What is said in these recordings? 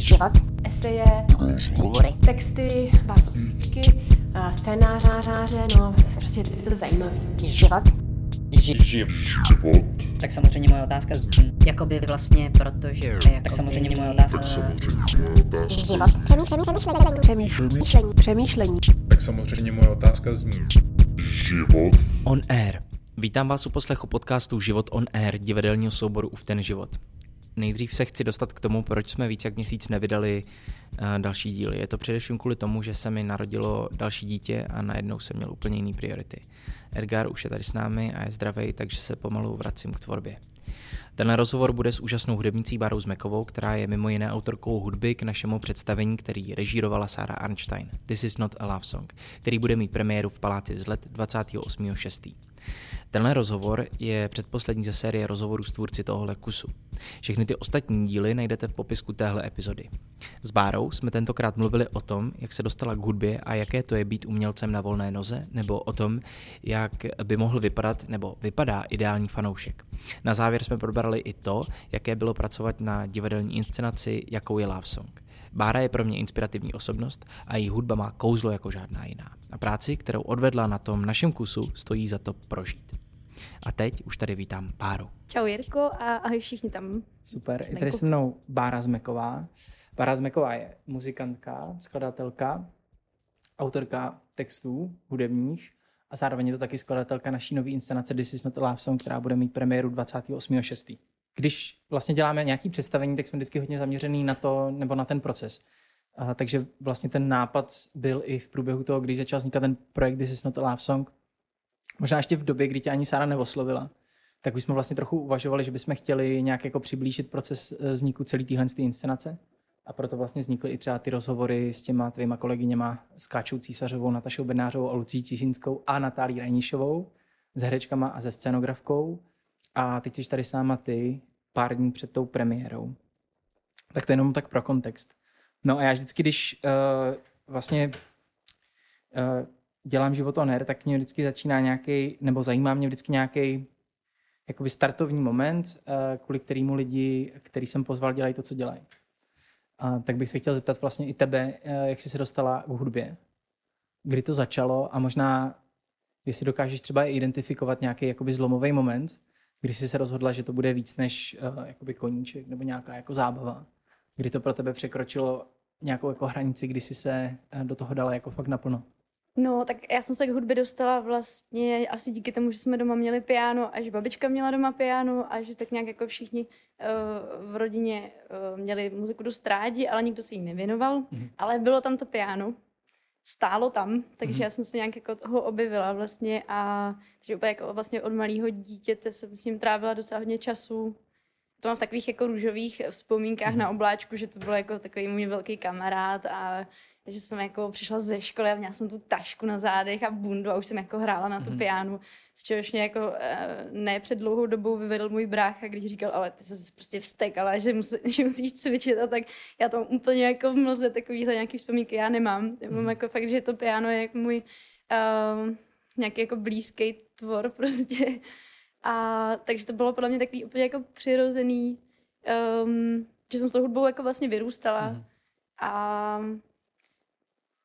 život, eseje, hovory, texty, básničky, a scénářáře, no prostě je to zajímavé. život, ži- Tak samozřejmě moje otázka zní, Jakoby vlastně, protože... Jakoby, tak samozřejmě moje otázka život, přemýšlení, přemýšlení, přemýšlení, Přemýšlení. Tak samozřejmě moje otázka zní. On Air. Vítám vás u poslechu podcastu Život on Air, divadelního souboru Uf ten život. Nejdřív se chci dostat k tomu, proč jsme víc jak měsíc nevydali uh, další díly. Je to především kvůli tomu, že se mi narodilo další dítě a najednou jsem měl úplně jiný priority. Edgar už je tady s námi a je zdravý, takže se pomalu vracím k tvorbě. Tenhle rozhovor bude s úžasnou hudebnicí Bárou Zmekovou, která je mimo jiné autorkou hudby k našemu představení, který režírovala Sara Arnstein. This is not a love song, který bude mít premiéru v Paláci vzlet 28.6. Tenhle rozhovor je předposlední ze série rozhovorů s tvůrci tohohle kusu. Všechny ty ostatní díly najdete v popisku téhle epizody. S Bárou jsme tentokrát mluvili o tom, jak se dostala k hudbě a jaké to je být umělcem na volné noze, nebo o tom, jak by mohl vypadat nebo vypadá ideální fanoušek. Na závěr jsme probrali i to, jaké bylo pracovat na divadelní inscenaci, jakou je Love Song. Bára je pro mě inspirativní osobnost a její hudba má kouzlo jako žádná jiná. A práci, kterou odvedla na tom našem kusu, stojí za to prožít. A teď už tady vítám Báru. Čau Jirko a ahoj všichni tam. Super, je tady se mnou Bára Zmeková. Bára Zmeková je muzikantka, skladatelka, autorka textů hudebních a zároveň je to taky skladatelka naší nové inscenace This is not a love song, která bude mít premiéru 28.6. Když vlastně děláme nějaký představení, tak jsme vždycky hodně zaměřený na to, nebo na ten proces. A, takže vlastně ten nápad byl i v průběhu toho, když začal vznikat ten projekt This is not a love song. Možná ještě v době, kdy tě ani Sára neoslovila, tak už jsme vlastně trochu uvažovali, že bychom chtěli nějak jako přiblížit proces eh, vzniku celé téhle inscenace. A proto vlastně vznikly i třeba ty rozhovory s těma tvýma kolegyněma, s Káčou Císařovou, Natašou Bednářovou a Lucí Čižinskou a Natálí Rajníšovou, s herečkama a se scenografkou. A teď jsi tady s náma ty pár dní před tou premiérou. Tak to jenom tak pro kontext. No a já vždycky, když uh, vlastně uh, dělám život on air, tak mě vždycky začíná nějaký, nebo zajímá mě vždycky nějaký jakoby startovní moment, uh, kvůli kterému lidi, který jsem pozval, dělají to, co dělají. A tak bych se chtěl zeptat vlastně i tebe, uh, jak jsi se dostala k hudbě, kdy to začalo? A možná, jestli dokážeš třeba identifikovat nějaký jakoby zlomový moment, kdy jsi se rozhodla, že to bude víc než uh, jakoby koníček nebo nějaká jako zábava, kdy to pro tebe překročilo nějakou jako hranici, kdy jsi se uh, do toho dala jako fakt naplno. No, tak já jsem se k hudbě dostala vlastně asi díky tomu, že jsme doma měli piano a že babička měla doma piano a že tak nějak jako všichni uh, v rodině uh, měli muziku dost rádi, ale nikdo se jí nevěnoval. Mhm. Ale bylo tam to piano, stálo tam, takže Mhm. já jsem se nějak jako toho objevila vlastně a takže úplně jako vlastně od malého dítěte jsem s ním trávila docela hodně času. To mám v takových jako růžových vzpomínkách Mhm. na obláčku, že to byl jako takový můj velký kamarád a že jsem jako přišla ze školy a měla jsem tu tašku na zádech a bundu a už jsem jako hrála na to Mhm. pianu, z čehož mě jako eh, ne před dlouhou dobou vyvedl můj brácha, když říkal, ale ty se prostě vztekala, že, musí, že musíš cvičit a tak já to úplně jako v mlze takovýhle nějaký vzpomínky já nemám. Já mám Mhm. jako fakt, že to piano je jako můj uh, nějaký jako blízký tvor prostě. A takže to bylo podle mě takový úplně jako přirozený, um, že jsem s tou hudbou jako vlastně vyrůstala. Mhm. A,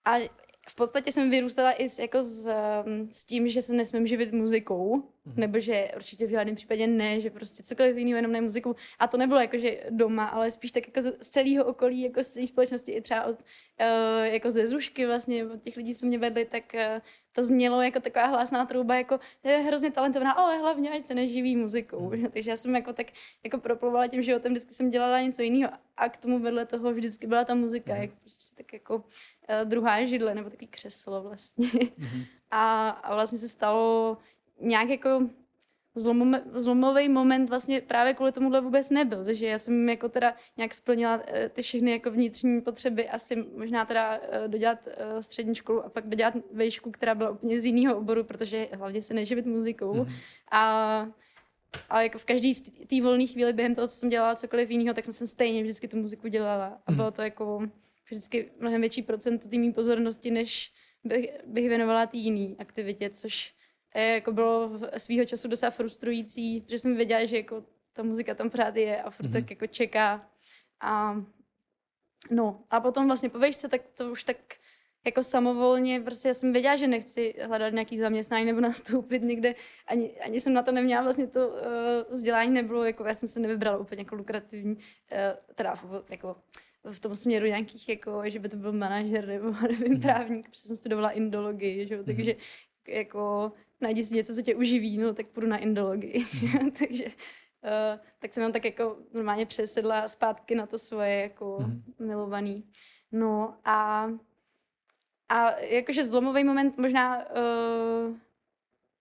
a v podstatě jsem vyrůstala i s, jako s, um, s tím, že se nesmím živit muzikou, Mhm. nebo že určitě v žádném případě ne, že prostě cokoliv jiného, jenom ne muzikou. A to nebylo jako, že doma, ale spíš tak jako z celého okolí, jako z celé společnosti, i třeba od, uh, jako ze Zušky vlastně, od těch lidí, co mě vedli, tak uh, to znělo jako taková hlásná trouba, jako je hrozně talentovaná, ale hlavně ať se neživí muzikou. Mhm. Takže já jsem jako tak jako proplouvala tím životem, vždycky jsem dělala něco jiného a k tomu vedle toho vždycky byla ta muzika, Mhm. jak prostě tak jako druhá židle nebo takový křeslo vlastně. Mhm. A, a vlastně se stalo nějak jako zlomom, zlomový moment vlastně právě kvůli tomuhle vůbec nebyl, takže já jsem jako teda nějak splnila eh, ty všechny jako vnitřní potřeby, asi možná teda eh, dodělat eh, střední školu a pak dodělat vejšku, která byla úplně z jiného oboru, protože hlavně se neživit muzikou. Mhm. A, a jako v každý z té volné chvíli během toho, co jsem dělala cokoliv jiného, tak jsem se stejně vždycky tu muziku dělala. A Mhm. bylo to jako vždycky mnohem větší procent té mý pozornosti, než bych, bych věnovala té jiné aktivitě, což eh, jako bylo v svýho času docela frustrující, protože jsem věděla, že jako ta muzika tam pořád je a furt Mhm. tak jako čeká. A No a potom vlastně po vejšce, tak to už tak jako samovolně, prostě já jsem věděla, že nechci hledat nějaký zaměstnání nebo nastoupit někde, ani, ani jsem na to neměla vlastně to uh, vzdělání nebylo, jako já jsem se nevybrala úplně jako lukrativní, uh, teda jako v tom směru nějakých, jako, že by to byl manažer nebo nevím, Mhm. právník, protože jsem studovala indologii, že jo, takže jako najdi si něco, co tě uživí, no tak půjdu na indologii, Mhm. takže uh, tak jsem tam tak jako normálně přesedla zpátky na to svoje jako Mhm. milovaný. No a a jakože zlomový moment možná uh,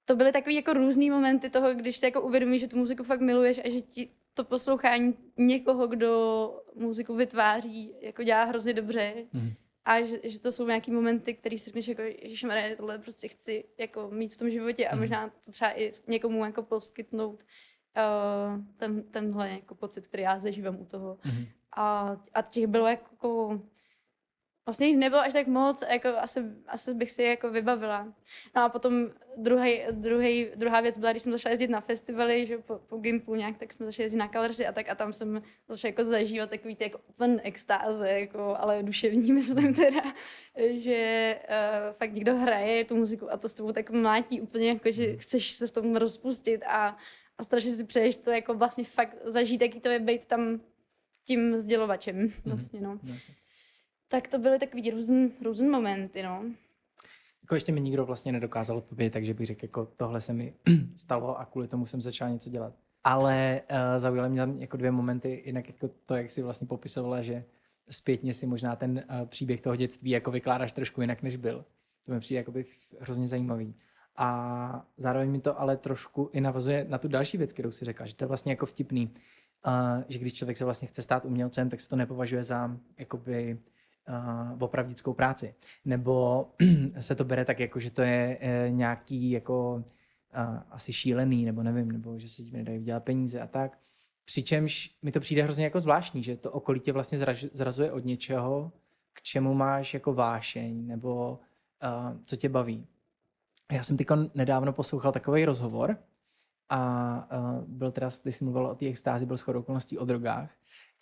to byly takový jako různý momenty toho, když si jako uvědomíš, že tu muziku fakt miluješ a že ti to poslouchání někoho, kdo muziku vytváří, jako dělá hrozně dobře. Mhm. A že, že, to jsou nějaký momenty, který si řekneš jako, že tohle prostě chci jako mít v tom životě a Mhm. možná to třeba i někomu jako poskytnout uh, ten, tenhle jako pocit, který já zažívám u toho. Mhm. A, a těch bylo jako Vlastně jich nebylo až tak moc, jako asi, asi bych si je jako vybavila. No a potom druhý, druhý, druhá věc byla, když jsem začala jezdit na festivaly, že po, po Gimplu nějak, tak jsme začali jezdit na Colorsy a tak a tam jsem začala jako zažívat takový ty jako úplný extáze, jako, ale duševní myslím teda, že uh, fakt někdo hraje tu muziku a to s tebou tak mlátí úplně, jako, že chceš se v tom rozpustit a, a strašně si přeješ to jako vlastně fakt zažít, jaký to je být tam tím sdělovačem vlastně, no. Jasně. Tak to byly takový různý, různý momenty, no. Jako ještě mi nikdo vlastně nedokázal odpovědět, takže bych řekl, jako tohle se mi stalo a kvůli tomu jsem začal něco dělat. Ale uh, zaujaly mě tam jako dvě momenty, jinak jako to, jak si vlastně popisovala, že zpětně si možná ten uh, příběh toho dětství jako vykládáš trošku jinak, než byl. To mi přijde jakoby hrozně zajímavý. A zároveň mi to ale trošku i navazuje na tu další věc, kterou si řekla, že to je vlastně jako vtipný, uh, že když člověk se vlastně chce stát umělcem, tak se to nepovažuje za jakoby uh, opravdickou práci. Nebo se to bere tak, jako, že to je uh, nějaký jako uh, asi šílený, nebo nevím, nebo že se tím nedají vydělat peníze a tak. Přičemž mi to přijde hrozně jako zvláštní, že to okolí tě vlastně zraž, zrazuje od něčeho, k čemu máš jako vášeň, nebo uh, co tě baví. Já jsem teď nedávno poslouchal takový rozhovor a uh, byl teda, když jsi mluvil o té extázi, byl shodou okolností o drogách.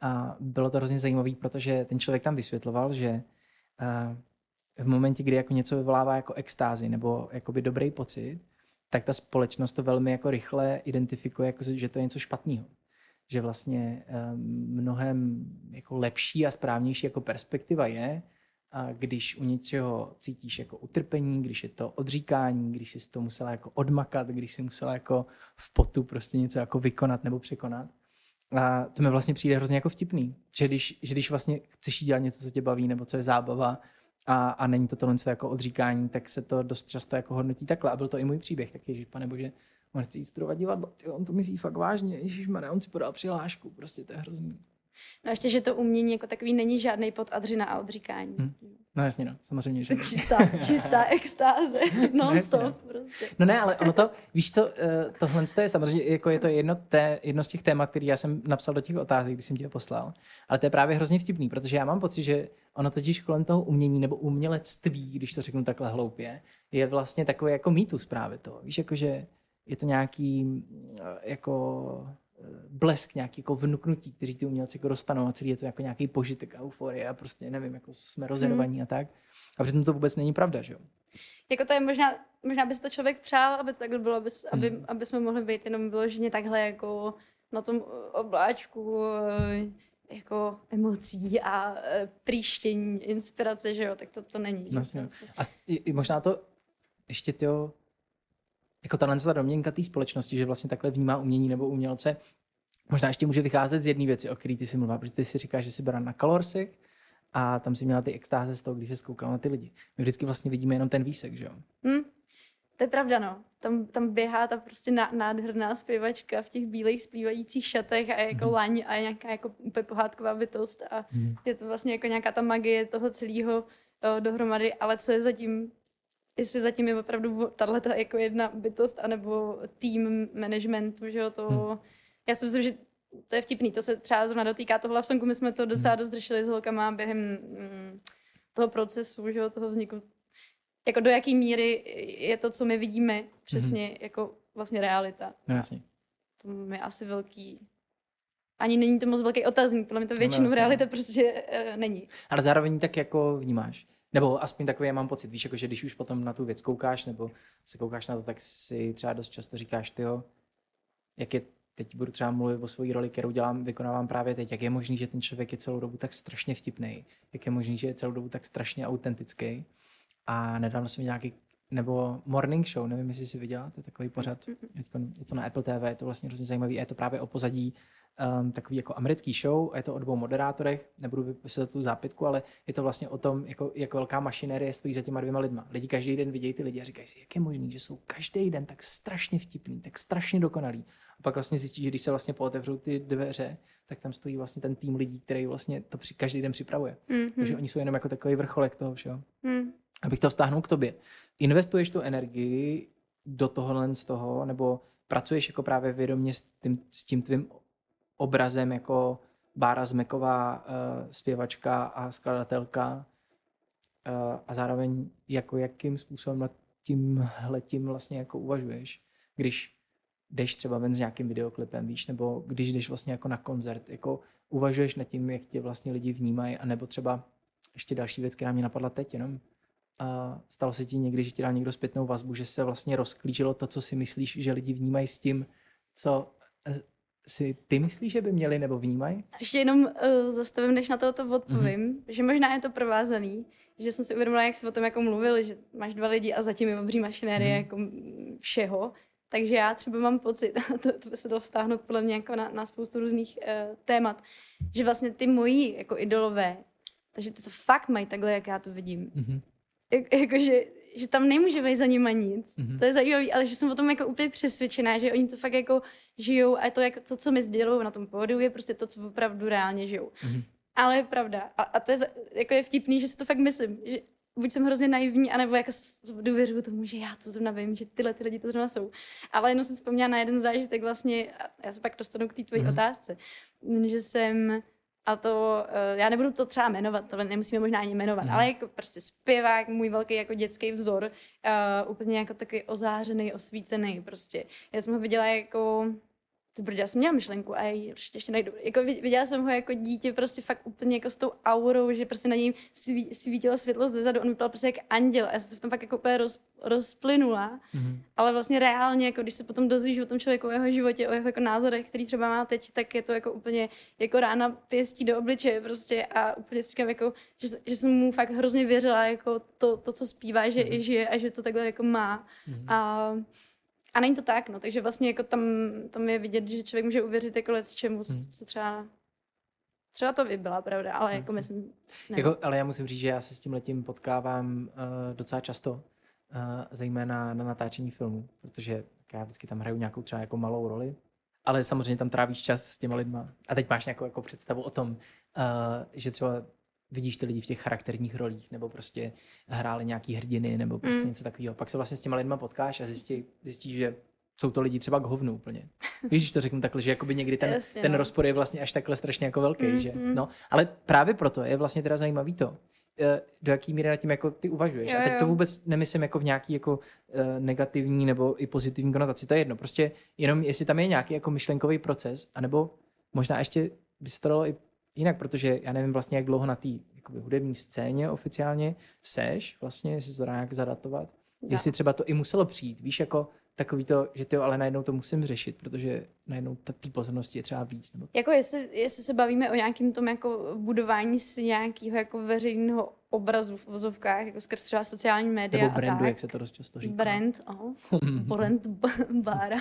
A bylo to hrozně zajímavé, protože ten člověk tam vysvětloval, že uh, v momentě, kdy jako něco vyvolává jako extázi nebo jakoby dobrý pocit, tak ta společnost to velmi jako rychle identifikuje, jako, že to je něco špatného. Že vlastně um, mnohem jako lepší a správnější jako perspektiva je, když u něčeho cítíš jako utrpení, když je to odříkání, když jsi to musela jako odmakat, když jsi musela jako v potu prostě něco jako vykonat nebo překonat. A to mi vlastně přijde hrozně jako vtipný, že když, že když vlastně chceš dělat něco, co tě baví nebo co je zábava a, a není to tohle jako odříkání, tak se to dost často jako hodnotí takhle. A byl to i můj příběh, tak ježiš, pane bože, on chce jít studovat divadlo, ty, on to myslí fakt vážně, ježiš, on si podal přihlášku, prostě to je hrozný. No ještě, že to umění jako takový není žádný podadřina a odříkání. Hm. No jasně, no, samozřejmě, že. Čistá, čistá extáze, non-stop no. prostě. No ne, ale ono to, víš co, eh, tohle je samozřejmě, jako je to jedno, té, jedno z těch témat, který já jsem napsal do těch otázek, když jsem ti je poslal, ale to je právě hrozně vtipný, protože já mám pocit, že ono totiž kolem toho umění nebo umělectví, když to řeknu takhle hloupě, je vlastně takový jako mýtus právě to. Víš, jakože je to nějaký eh, jako blesk, nějaký jako vnuknutí, kteří ty umělci jako dostanou a celý je to jako nějaký požitek a euforie a prostě nevím, jako jsme rozervaní a tak. A přitom to vůbec není pravda, že jo? Jako to je možná, možná by si to člověk přál, aby to takhle bylo, aby, aby, Mhm. aby jsme mohli být jenom vyloženě takhle jako na tom obláčku eh, jako emocí a eh, příštění, inspirace, že jo, tak to, to není. Vlastně. A možná to ještě to, jako tahle ta domněnka té společnosti, že vlastně takhle vnímá umění nebo umělce, možná ještě může vycházet z jedné věci, o které ty si mluvila, protože ty si říkáš, že jsi byla na kalorsech a tam si měla ty extáze z toho, když se zkoukal na ty lidi. My vždycky vlastně vidíme jenom ten výsek, že jo? Hm, to je pravda, no. Tam, tam běhá ta prostě ná, nádherná zpěvačka v těch bílých splývajících šatech a je jako Mhm. laň a je nějaká jako úplně pohádková bytost a Mhm. je to vlastně jako nějaká ta magie toho celého uh, dohromady, ale co je zatím, jestli zatím je opravdu tahle jako jedna bytost anebo tým managementu, že jo, to, Hmm. já si myslím, že to je vtipný, to se třeba zrovna dotýká toho Love Songu, my jsme to docela Hmm. dost řešili s holkama během mm, toho procesu, že jo, toho vzniku jako do jaký míry je to, co my vidíme, přesně jako vlastně realita. No jasně. To je asi velký, ani není to moc velký otazník, podle mě to většinou v jasně, realitě no. prostě uh, není. Ale zároveň tak jako vnímáš. Nebo aspoň takový já mám pocit, víš, jako že když už potom na tu věc koukáš, nebo se koukáš na to, tak si třeba dost často říkáš, tyjo, jak je, teď budu třeba mluvit o své roli, kterou dělám, vykonávám právě teď, jak je možný, že ten člověk je celou dobu tak strašně vteplý, jak je možný, že je celou dobu tak strašně autentický. A nedávno jsem nějaký, nebo Morning Show, nevím, jestli si viděla, to je takový pořad, teďko je to na Apple TV, je to vlastně hrozně zajímavý, a je to právě o pozadí um, takový jako americký show, a je to o dvou moderátorech, nebudu vypisovat tu zápitku, ale je to vlastně o tom, jako, jak velká mašinérie stojí za těma dvěma lidma. Lidi každý den vidějí ty lidi a říkají si, jak je možný, že jsou každý den tak strašně vtipný, tak strašně dokonalý. A pak vlastně zjistí, že když se vlastně pootevřou ty dveře, tak tam stojí vlastně ten tým lidí, který vlastně to při, každý den připravuje. Mm-hmm. Takže oni jsou jenom jako takový vrcholek toho všeho. Mm. Abych to vztáhnul k tobě. Investuješ tu energii do tohohle z toho, nebo pracuješ jako právě vědomě s tím, s tím tvým obrazem jako Bára Zmeková, uh, zpěvačka a skladatelka uh, a zároveň jako jakým způsobem nad tím tím vlastně jako uvažuješ, když jdeš třeba ven s nějakým videoklipem, víš, nebo když jdeš vlastně jako na koncert, jako uvažuješ nad tím, jak tě vlastně lidi vnímají, anebo třeba ještě další věc, která mě napadla teď, jenom a stalo se ti někdy, že ti dal někdo zpětnou vazbu, že se vlastně rozklíčilo to, co si myslíš, že lidi vnímají s tím, co eh, si ty myslíš, že by měli nebo vnímají? Ještě jenom uh, zastavím, než na to odpovím, Mhm. mm-hmm. že možná je to provázaný, že jsem si uvědomila, jak jsi o tom jako mluvil, že máš dva lidi a zatím je obří mašinérie Mhm. mm-hmm. jako všeho. Takže já třeba mám pocit, a to, to by se dalo vztáhnout podle mě jako na, na spoustu různých uh, témat, že vlastně ty moji jako idolové, takže to, co fakt mají takhle, jak já to vidím, Mhm. jak, jakože, že tam nemůže být za nima nic. Mhm. Mm-hmm. To je zajímavé, ale že jsem o tom jako úplně přesvědčená, že oni to fakt jako žijou a to, jako, to co mi sdělují na tom pódiu, je prostě to, co opravdu reálně žijou. Mhm. Ale je pravda. A, a to je, jako je vtipný, že si to fakt myslím. Že buď jsem hrozně naivní, anebo jako důvěřuju tomu, že já to zrovna vím, že tyhle ty lidi to zrovna jsou. Ale jenom jsem vzpomněla na jeden zážitek vlastně, a já se pak dostanu k té tvojí Mhm. mm-hmm. otázce, že jsem a to, eh, já nebudu to třeba jmenovat, to nemusíme možná ani jmenovat, mm. ale jako prostě zpěvák, můj velký jako dětský vzor, uh, úplně jako takový ozářený, osvícený prostě. Já jsem ho viděla jako, ty já jsem měla myšlenku a já ji ještě, ještě najdu. Jako vid- viděla jsem ho jako dítě prostě fakt úplně jako s tou aurou, že prostě na něj sví, svítilo světlo ze zadu, on vypadal prostě jak anděl a já jsem se v tom fakt jako úplně roz, rozplynula. Mhm. Ale vlastně reálně, jako když se potom dozvíš o tom člověku, o jeho životě, o jeho jako názorech, který třeba má teď, tak je to jako úplně jako rána pěstí do obličeje prostě a úplně si říkám, jako, že, že jsem mu fakt hrozně věřila, jako to, to co zpívá, že i žije a že to takhle jako má. Mhm. A, a není to tak, no, takže vlastně jako tam, tam je vidět, že člověk může uvěřit jako s čemu, Mhm. co třeba Třeba to by byla pravda, ale jako myslím, ne. Jako, ale já musím říct, že já se s tím letím potkávám uh, docela často, uh, zejména na natáčení filmů, protože já vždycky tam hraju nějakou třeba jako malou roli, ale samozřejmě tam trávíš čas s těma lidma. A teď máš nějakou jako představu o tom, uh, že třeba vidíš ty lidi v těch charakterních rolích, nebo prostě hráli nějaký hrdiny, nebo prostě Mm. něco takového. Pak se vlastně s těma lidma potkáš a zjistí, zjistíš, že jsou to lidi třeba k hovnu úplně. Víš, to řeknu takhle, že jakoby někdy ten, Jasně, ten no. rozpor je vlastně až takhle strašně jako velký, Mhm. že? No, ale právě proto je vlastně teda zajímavý to, eh, do jaký míry nad tím jako ty uvažuješ. Jo, a teď to jo. vůbec nemyslím jako v nějaký jako eh, negativní nebo i pozitivní konotaci, to je jedno. Prostě jenom jestli tam je nějaký jako myšlenkový proces, anebo možná ještě by se to dalo i jinak, protože já nevím vlastně, jak dlouho na té jakoby hudební scéně oficiálně seš, vlastně, jestli se to dá nějak zadatovat. Jestli třeba to i muselo přijít, víš, jako takový to, že ty jo, ale najednou to musím řešit, protože najednou ta- té pozornosti je třeba víc. Nebo... Jako jestli, jestli se bavíme o nějakém tom jako budování si nějakého jako veřejného obrazu v vozovkách, jako skrz třeba sociální média Nebo a brandu, tak. jak se to dost často říká. Brand, oh, brand bára,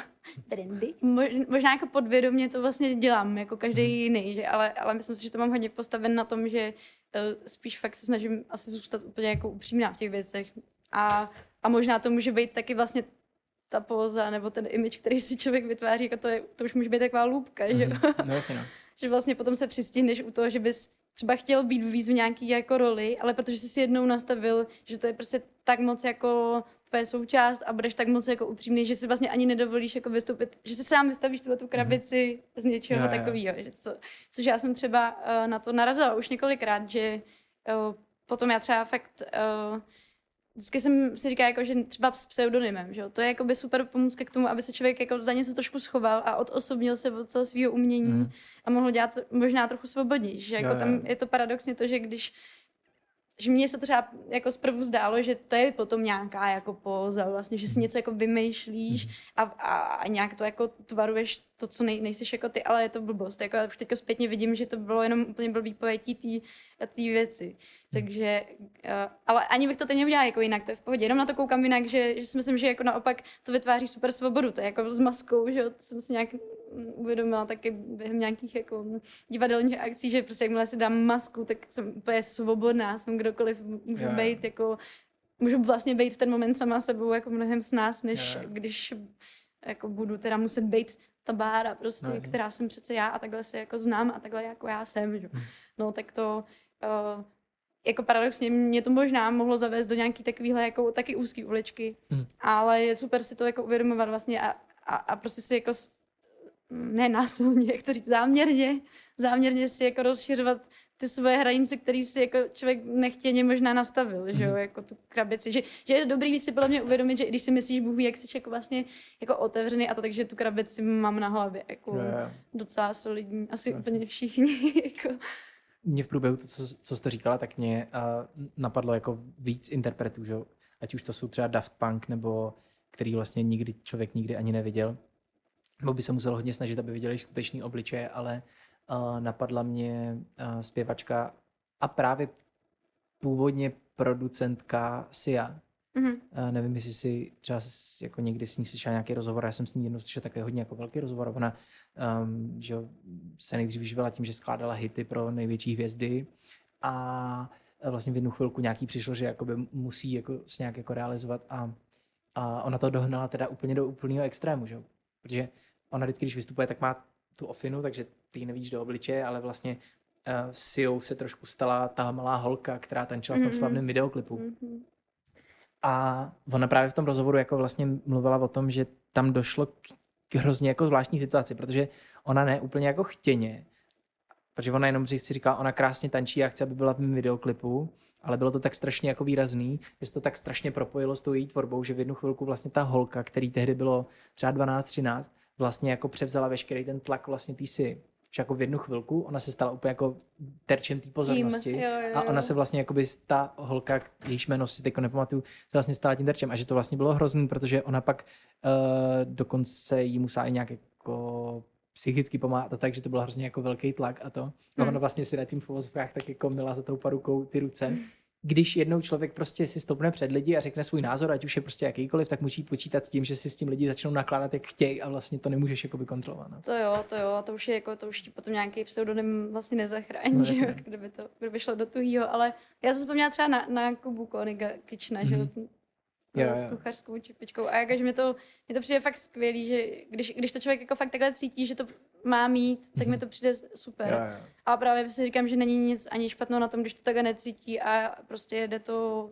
brandy. Mož- Možná jako podvědomě to vlastně dělám, jako každý Mhm. jiný, že? Ale, ale myslím si, že to mám hodně postaven na tom, že uh, spíš fakt se snažím asi zůstat úplně jako upřímná v těch věcech. A, a možná to může být taky vlastně ta póza nebo ten image, který si člověk vytváří, jako to, je, to už může být taková lůpka, že? jo? Mhm. No jasně, no. že vlastně potom se přistihneš u toho, že bys třeba chtěl být víc v nějaký jako roli, ale protože jsi si jednou nastavil, že to je prostě tak moc jako tvoje součást a budeš tak moc jako upřímný, že si vlastně ani nedovolíš jako vystoupit, že si sám vystavíš tuhle tu krabici z něčeho jo. takového. Že co, což já jsem třeba uh, na to narazila už několikrát, že uh, potom já třeba fakt uh, vždycky jsem si říkala, jako, že třeba s pseudonymem, že jo? to je jakoby super pomůcka k tomu, aby se člověk jako za něco trošku schoval a odosobnil se od toho svého umění Mm. a mohl dělat možná trochu svobodněji. Že jako Jo, jo. tam je to paradoxně to, že když že mně se to třeba jako zprvu zdálo, že to je potom nějaká jako póza, vlastně, že si něco jako vymýšlíš a, a, a nějak to jako tvaruješ to, co nej, nejseš jako ty, ale je to blbost. Jako já už teďka zpětně vidím, že to bylo jenom úplně blbý pojetí té věci. Takže, uh, ale ani bych to teď neudělala jako jinak, to je v pohodě. Jenom na to koukám jinak, že, že si myslím, že jako naopak to vytváří super svobodu. To je jako s maskou, že jo, to jsem si nějak uvědomila taky během nějakých jako divadelních akcí, že prostě jakmile si dám masku, tak jsem úplně svobodná, jsem kdokoliv, můžu jo. být jako, můžu vlastně být v ten moment sama sebou jako mnohem s nás, než jo. když jako budu teda muset být ta bára prostě, No, no, která jsem přece já a takhle se jako znám a takhle jako já jsem, že? Hmm. No tak to uh, jako paradoxně mě to možná mohlo zavést do nějaký takovýhle jako taky úzký uličky, Hmm. ale je super si to jako uvědomovat vlastně a, a, a prostě si jako ne násilně, jak to říct, záměrně, záměrně si jako rozšiřovat ty svoje hranice, které si jako člověk nechtěně možná nastavil, že jo, Mhm. jako tu krabici, že, že je dobrý si podle mě uvědomit, že i když si myslíš, Bůh ví, jak jsi jako vlastně jako otevřený a to takže tu krabici mám na hlavě, jako jo. docela solidní, asi Jasně. úplně všichni, jako. Mě v průběhu, to, co, co jste říkala, tak mě uh, napadlo jako víc interpretů, že? ať už to jsou třeba Daft Punk, nebo který vlastně nikdy člověk nikdy ani neviděl. Nebo by se musel hodně snažit, aby viděli skutečný obličeje, ale uh, napadla mě uh, zpěvačka a právě původně producentka Sia. Mhm. Uh, nevím, jestli si třeba jako někdy s ní slyšela nějaký rozhovor, já jsem s ní jednou slyšel také hodně jako velký rozhovor. Ona um, že se nejdřív živila tím, že skládala hity pro největší hvězdy a vlastně v jednu chvilku nějaký přišlo, že jakoby musí jako se nějak jako realizovat a, a ona to dohnala teda úplně do úplného extrému, že protože ona vždycky, když vystupuje, tak má tu ofinu, takže ty ji nevidíš do obličeje, ale vlastně uh, Siou se trošku stala ta malá holka, která tančila v tom Mhm. slavném videoklipu. Mhm. A ona právě v tom rozhovoru jako vlastně mluvila o tom, že tam došlo k, k hrozně jako zvláštní situaci, protože ona ne úplně jako chtěně, protože ona jenom si říkala, ona krásně tančí a chce, aby byla v mém videoklipu, ale bylo to tak strašně jako výrazný, že se to tak strašně propojilo s tou její tvorbou, že v jednu chvilku vlastně ta holka, který tehdy bylo třeba 12-13, vlastně jako převzala veškerý ten tlak vlastně tý si. Že jako v jednu chvilku ona se stala úplně jako terčem té pozornosti. Tím, jo, jo, A ona jo. se vlastně jakoby ta holka, jejíž jméno si teď nepamatuju, se vlastně stala tím terčem. A že to vlastně bylo hrozný, protože ona pak uh, dokonce jí musela i nějak jako psychicky pomáhat a tak, že to byl hrozně jako velký tlak a to. A Hmm. ona vlastně si na tím v tak jako mila za tou parukou ty ruce. Když jednou člověk prostě si stoupne před lidi a řekne svůj názor, ať už je prostě jakýkoliv, tak musí počítat s tím, že si s tím lidi začnou nakládat, jak chtějí a vlastně to nemůžeš jakoby kontrolovat. No. To jo, to jo, a to už je jako, to už ti potom nějaký pseudonym vlastně nezachrání, No, že jo, kdyby to, kdyby šlo do tuhýho, ale já jsem vzpomněla třeba na, na Kubu Koniga Kitchena, že jo, Mhm. Jo, s kuchařskou čipičkou a jakože mi to, mi to přijde fakt skvělý, že když, když to člověk jako fakt takhle cítí, že to má mít, tak mi to přijde super. Mhm. Jo, jo. A právě si říkám, že není nic ani špatného na tom, když to takhle necítí a prostě jde to,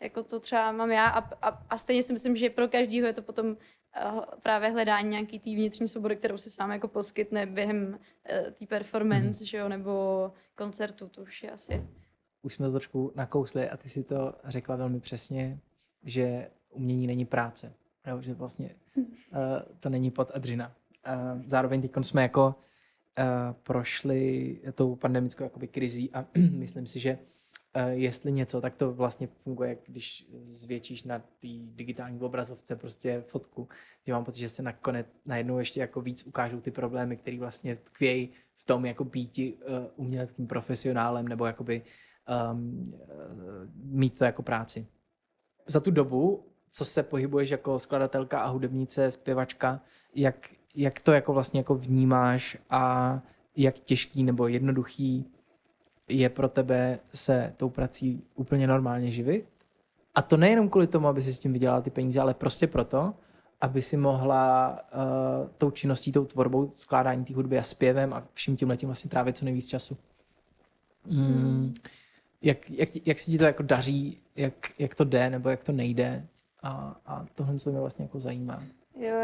jako to třeba mám já a, a, a stejně si myslím, že pro každýho je to potom uh, právě hledání nějaký té vnitřní svobody, kterou si sám jako poskytne během uh, té performance, mm. že jo, nebo koncertu, to už je asi. už jsme to trošku nakousli a ty si to řekla velmi přesně, že umění není práce. Jo, že vlastně uh, to není pod a dřina. Zároveň teď jsme jako uh, prošli tou pandemickou jakoby krizí a myslím si, že uh, jestli něco, tak to vlastně funguje, když zvětšíš na té digitální obrazovce prostě fotku, že mám pocit, že se nakonec najednou ještě jako víc ukážou ty problémy, které vlastně tkvějí v tom jako býti uh, uměleckým profesionálem nebo jakoby um, mít to jako práci. Za tu dobu, co se pohybuješ jako skladatelka a hudebnice, zpěvačka, jak, jak to jako vlastně jako vnímáš a jak těžký nebo jednoduchý je pro tebe se tou prací úplně normálně živit? A to nejenom kvůli tomu, aby si s tím vydělala ty peníze, ale prostě proto, aby si mohla uh, tou činností, tou tvorbou, skládání té hudby a zpěvem a vším tím letím vlastně trávit co nejvíc času. Mm, jak, jak, ti- jak se ti to jako daří, jak, jak to jde nebo jak to nejde a, a tohle co mě vlastně jako zajímá. Jo.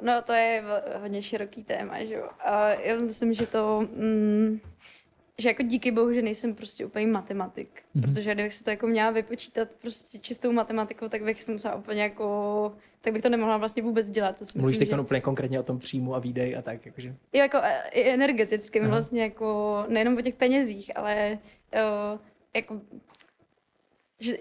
No to je hodně široký téma, že jo. A já myslím, že to... Mm, že jako díky bohu, že nejsem prostě úplně matematik, Mhm. mm-hmm. protože kdybych si to jako měla vypočítat prostě čistou matematikou, tak bych si musela úplně jako, tak bych to nemohla vlastně vůbec dělat. To si Mluvíš myslím, teď že... úplně konkrétně o tom příjmu a výdej a tak, jakože. Jo, jako e, i energetickým Aha. vlastně, jako nejenom o těch penězích, ale uh, jako, že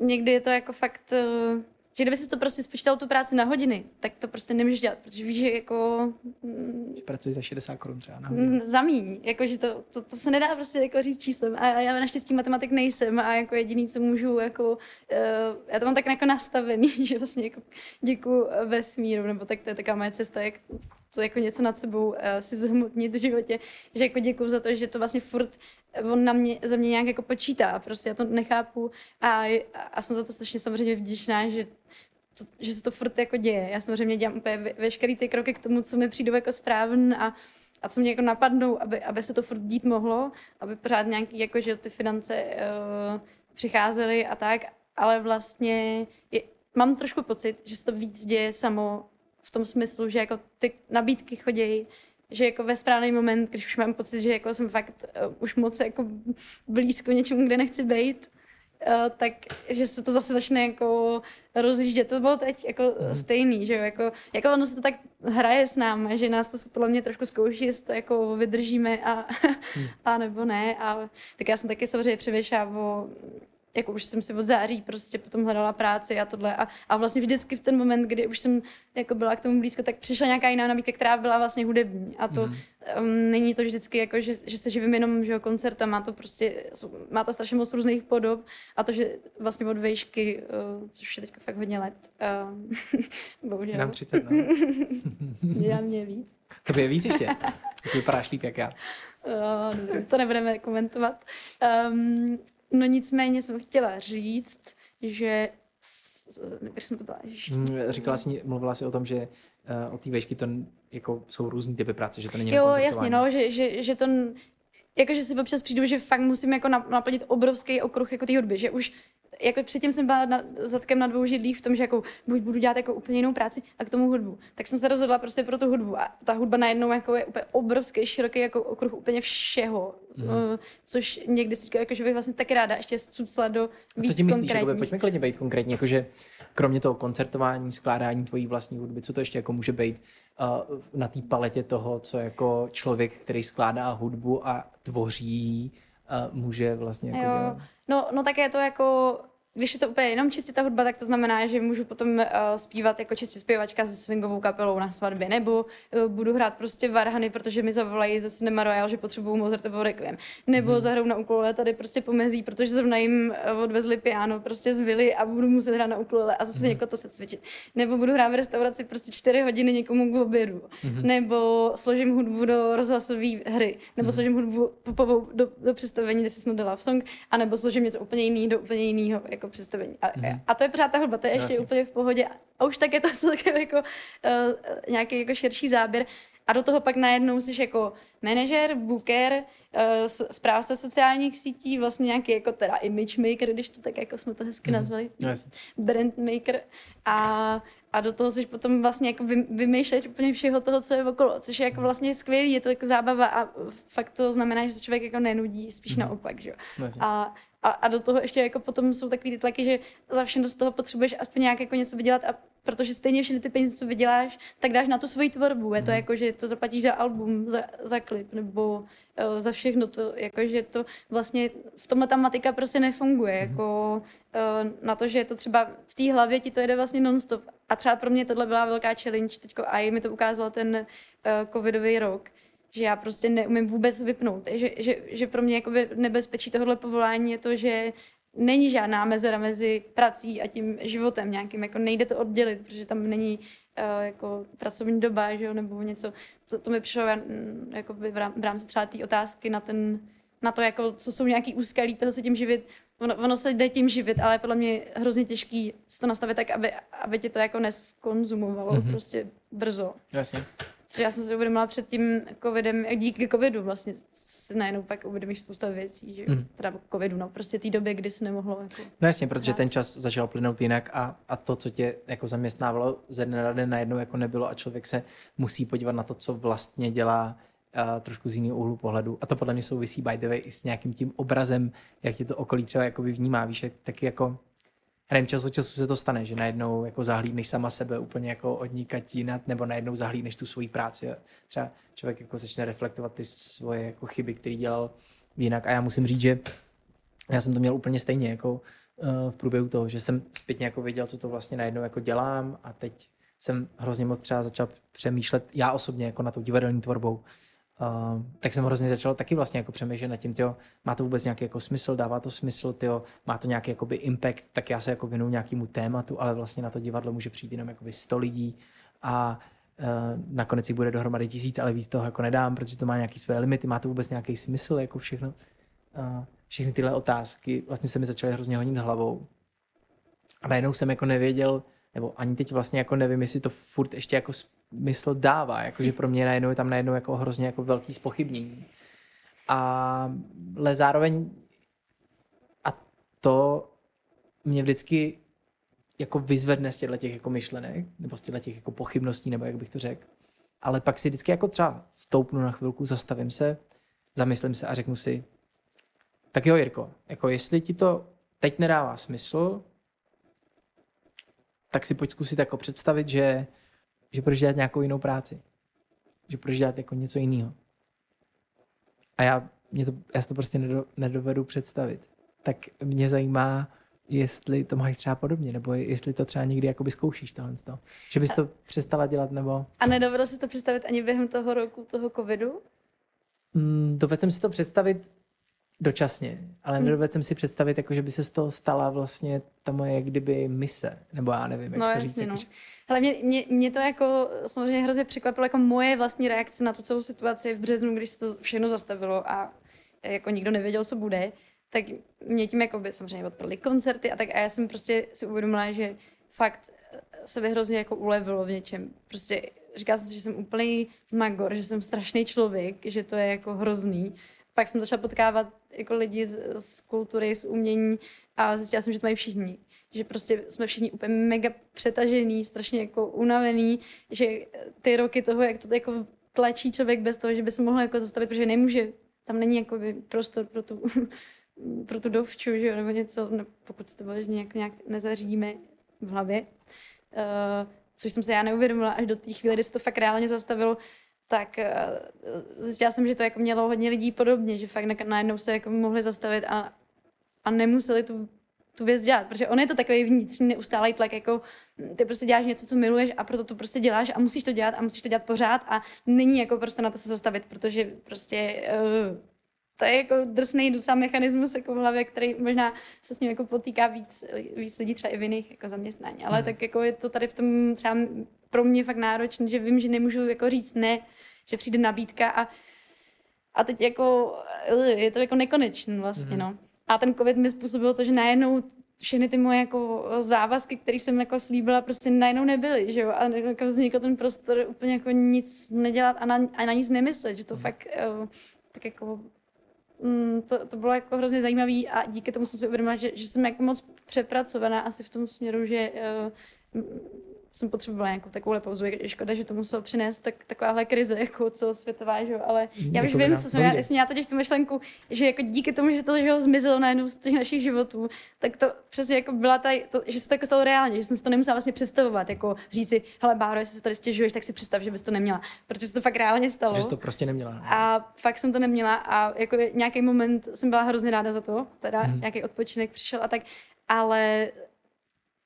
někdy je to jako fakt, uh, že kdyby si to prostě spočítal tu práci na hodiny, tak to prostě nemůžeš dělat, protože víš, že jako mm, Že pracuješ za 60 korun třeba na hodinu. mm, zamíň, jako, že to, to, to, se nedá prostě jako říct číslem a já naštěstí matematik nejsem a jako jediný, co můžu, jako, uh, já to mám tak jako nastavený, že vlastně jako děkuji vesmíru, nebo tak to je taková moje cesta, jak to jako něco nad sebou uh, si zhmotnit v životě, že jako děkuji za to, že to vlastně furt on na mě, za mě nějak jako počítá, prostě já to nechápu a, a jsem za to strašně samozřejmě vděčná, že to, že se to furt jako děje. Já samozřejmě dělám úplně ve, veškerý ty kroky k tomu, co mi přijdou jako správn a, a co mě jako napadnou, aby, aby se to furt dít mohlo, aby pořád nějaký jako, že ty finance uh, přicházely a tak, ale vlastně je, mám trošku pocit, že se to víc děje samo v tom smyslu, že jako ty nabídky chodějí, že jako ve správný moment, když už mám pocit, že jako jsem fakt uh, už moc jako blízko něčemu, kde nechci být, uh, tak že se to zase začne jako rozjíždět. To bylo teď jako mm. stejný, že jo, jako, jako ono se to tak hraje s námi, že nás to podle mě trošku zkouší, jestli to jako vydržíme a, mm. a nebo ne. A, tak já jsem taky samozřejmě převěšala o jako už jsem si od září prostě potom hledala práci a tohle a, a vlastně vždycky v ten moment, kdy už jsem jako byla k tomu blízko, tak přišla nějaká jiná nabídka, která byla vlastně hudební a to mm. um, není to vždycky jako, že, že se živím jenom že jo, koncertem, má to prostě, má to strašně moc různých podob a to, že vlastně od vejšky, uh, což je teď fakt hodně let, uh, bohužel. Nám 30, no. Já mě víc. To je víc ještě. Vypadáš líp jak já. Uh, to nebudeme komentovat. Um, No nicméně jsem chtěla říct, že jak jsem to byla? Mm, Říkala jsi, mluvila jsi o tom, že uh, o té vejšky to jako jsou různý typy práce, že to není Jo, jasně, no, že, že, že to jakože si občas přijdu, že fakt musím jako naplnit obrovský okruh jako té hudby, že už jako předtím jsem byla na, zadkem na dvou židlích v tom, že jako buď budu dělat jako úplně jinou práci a k tomu hudbu. Tak jsem se rozhodla prostě pro tu hudbu a ta hudba najednou jako je úplně obrovský, široký jako okruh úplně všeho, mm. uh, což někdy si říkám, jako, že bych vlastně taky ráda ještě zcupsla do víc Co ti myslíš, jakoby, pojďme klidně být konkrétně, jakože kromě toho koncertování, skládání tvojí vlastní hudby, co to ještě jako může být uh, na té paletě toho, co jako člověk, který skládá hudbu a tvoří, uh, může vlastně jako jo. dělat? No, no tak je to jako když je to úplně jenom čistě ta hudba, tak to znamená, že můžu potom uh, zpívat jako čistě zpěvačka se swingovou kapelou na svatbě, nebo uh, budu hrát prostě varhany, protože mi zavolají ze Cinema Royal, že potřebuju Mozartovo requiem, nebo mm. zahraju na ukulele tady prostě pomezí, protože zrovna jim uh, odvezli piano prostě z vily a budu muset hrát na ukulele a zase mm. někoho to se cvičit. Nebo budu hrát v restauraci prostě čtyři hodiny někomu k obědu, mm. nebo složím hudbu do rozhlasové hry, nebo mm. složím hudbu popovou do, do představení, kde si snad dala v song, anebo složím něco úplně jiného do úplně jiného jako představení. A, mm. a to je pořád ta hudba, to je ještě Jasně. úplně v pohodě. A už tak je to celkem jako uh, nějaký jako širší záběr. A do toho pak najednou jsi jako manažer, booker, uh, správce sociálních sítí, vlastně nějaký jako teda image maker, když to tak jako jsme to hezky Mhm. nazvali, Jasně. brand maker. A, a do toho jsi potom vlastně jako vy, vymýšlet úplně všeho toho, co je okolo, což je jako vlastně skvělý, je to jako zábava a fakt to znamená, že se člověk jako nenudí, spíš Mhm. naopak, že jo. Jasně. A, a, a do toho ještě jako potom jsou takový ty tlaky, že za všechno z toho potřebuješ aspoň nějak jako něco vydělat a protože stejně všechny ty peníze, co vyděláš, tak dáš na tu svoji tvorbu. Je to Mhm. jako, že to zaplatíš za album, za, za klip nebo uh, za všechno. To, jako, že to vlastně v tomhle ta matika prostě nefunguje. Mhm. Jako, uh, na to, že je to třeba v té hlavě ti to jede vlastně nonstop. A třeba pro mě tohle byla velká challenge teďko a i mi to ukázal ten uh, covidový rok že já prostě neumím vůbec vypnout. Že, že, že pro mě jakoby nebezpečí tohohle povolání je to, že není žádná mezera mezi prací a tím životem nějakým, jako nejde to oddělit, protože tam není uh, jako pracovní doba, že jo, nebo něco. To, to mi přišlo mm, jako v, rám, v rámci třeba té otázky na ten, na to, jako, co jsou nějaký úskalí toho se tím živit. Ono, ono se jde tím živit, ale podle mě je hrozně těžký si to nastavit tak, aby, aby tě to jako neskonzumovalo mm-hmm. prostě brzo. Jasně. Což já jsem si uvědomila před tím covidem, díky covidu vlastně si najednou pak uvědomíš spousta věcí, že? Mhm. Teda covidu, no, prostě té době, kdy se nemohlo jako... No jasně, protože ten čas začal plynout jinak a, a to, co tě jako zaměstnávalo ze dne na den najednou jako nebylo a člověk se musí podívat na to, co vlastně dělá uh, trošku z jiného úhlu pohledu. A to podle mě souvisí by the way i s nějakým tím obrazem, jak tě to okolí třeba jakoby vnímá. Víš, taky jako nevím, čas od času se to stane, že najednou jako zahlídneš sama sebe úplně jako od jinat, nebo najednou zahlídneš tu svoji práci třeba člověk jako začne reflektovat ty svoje jako chyby, které dělal jinak. A já musím říct, že já jsem to měl úplně stejně jako uh, v průběhu toho, že jsem zpětně jako věděl, co to vlastně najednou jako dělám a teď jsem hrozně moc třeba začal přemýšlet, já osobně jako na tou divadelní tvorbou, Uh, tak jsem hrozně začal taky vlastně jako přemýšlet nad tím, tyjo, má to vůbec nějaký jako smysl, dává to smysl, tyjo, má to nějaký jakoby impact, tak já se jako věnuju nějakému tématu, ale vlastně na to divadlo může přijít jenom jakoby 100 lidí a uh, nakonec jich bude dohromady tisíc, ale víc toho jako nedám, protože to má nějaký své limity, má to vůbec nějaký smysl, jako všechno. Uh, všechny tyhle otázky vlastně se mi začaly hrozně honit hlavou. A najednou jsem jako nevěděl, nebo ani teď vlastně jako nevím, jestli to furt ještě jako smysl dává, jakože pro mě najednou je tam najednou jako hrozně jako velký spochybnění. A, ale zároveň a to mě vždycky jako vyzvedne z těchto těch jako myšlenek, nebo z těchto těch jako pochybností, nebo jak bych to řekl. Ale pak si vždycky jako třeba stoupnu na chvilku, zastavím se, zamyslím se a řeknu si, tak jo, Jirko, jako jestli ti to teď nedává smysl, tak si pojď zkusit jako představit, že, že budeš dělat nějakou jinou práci. Že budeš dělat jako něco jiného. A já, mě to, já si to prostě nedo, nedovedu představit. Tak mě zajímá, jestli to máš třeba podobně, nebo jestli to třeba někdy jakoby zkoušíš tohle. Že bys to přestala dělat, nebo... A nedovedl si to představit ani během toho roku, toho covidu? Mm, dovedl jsem si to představit dočasně, ale hmm. nedovedl jsem si představit, jako, že by se z toho stala vlastně ta moje kdyby mise, nebo já nevím, jak no, to jasně, říct. No. Jako, Hele, mě, mě, mě, to jako samozřejmě hrozně překvapilo, jako moje vlastní reakce na tu celou situaci v březnu, když se to všechno zastavilo a jako nikdo nevěděl, co bude, tak mě tím jako by samozřejmě odpadly koncerty a tak a já jsem prostě si uvědomila, že fakt se by hrozně jako ulevilo v něčem. Prostě jsem si, že jsem úplný magor, že jsem strašný člověk, že to je jako hrozný pak jsem začala potkávat jako lidi z, z kultury, z umění a zjistila jsem, že to mají všichni. Že prostě jsme všichni úplně mega přetažený, strašně jako unavený, že ty roky toho, jak to jako tlačí člověk bez toho, že by se mohl jako zastavit, protože nemůže, tam není jako prostor pro tu, pro tu dovču, že jo, nebo něco, no, pokud se to vyloženě nějak, nějak nezařídíme v hlavě. Uh, což jsem se já neuvědomila až do té chvíle, kdy se to fakt reálně zastavilo, tak uh, zjistila jsem, že to jako mělo hodně lidí podobně, že fakt najednou se jako mohli zastavit a, a nemuseli tu, tu věc dělat, protože on je to takový vnitřní neustálý tlak, jako ty prostě děláš něco, co miluješ a proto to prostě děláš a musíš to dělat a musíš to dělat pořád a není jako prostě na to se zastavit, protože prostě uh, to je jako drsný docela mechanismus jako v hlavě, který možná se s ním jako potýká víc, víc lidí třeba i v jiných jako zaměstnání. Ale hmm. tak jako je to tady v tom třeba pro mě fakt náročné, že vím, že nemůžu jako říct ne, že přijde nabídka a, a teď jako je to jako nekonečný vlastně, hmm. no. A ten covid mi způsobil to, že najednou všechny ty moje jako závazky, které jsem jako slíbila, prostě najednou nebyly, že jo? A jako vznikl ten prostor úplně jako nic nedělat a na, a na nic nemyslet, že to hmm. fakt uh, tak jako mm, to, to bylo jako hrozně zajímavé a díky tomu jsem si uvědomila, že, že jsem jako moc přepracovaná asi v tom směru, že uh, jsem potřebovala nějakou takovou pauzu. Je škoda, že to muselo přinést tak, takováhle krize, jako co světová, že jo? ale já už vím, co jsem, já, měla teď tu myšlenku, že jako díky tomu, že to že ho zmizelo najednou z těch našich životů, tak to přesně jako byla ta, to, že se to jako stalo reálně, že jsem si to nemusela vlastně představovat, jako říct si, hele Báro, jestli se tady stěžuješ, tak si představ, že bys to neměla, protože se to fakt reálně stalo. Že jsi to prostě neměla. Ne? A fakt jsem to neměla a jako nějaký moment jsem byla hrozně ráda za to, teda hmm. nějaký odpočinek přišel a tak, ale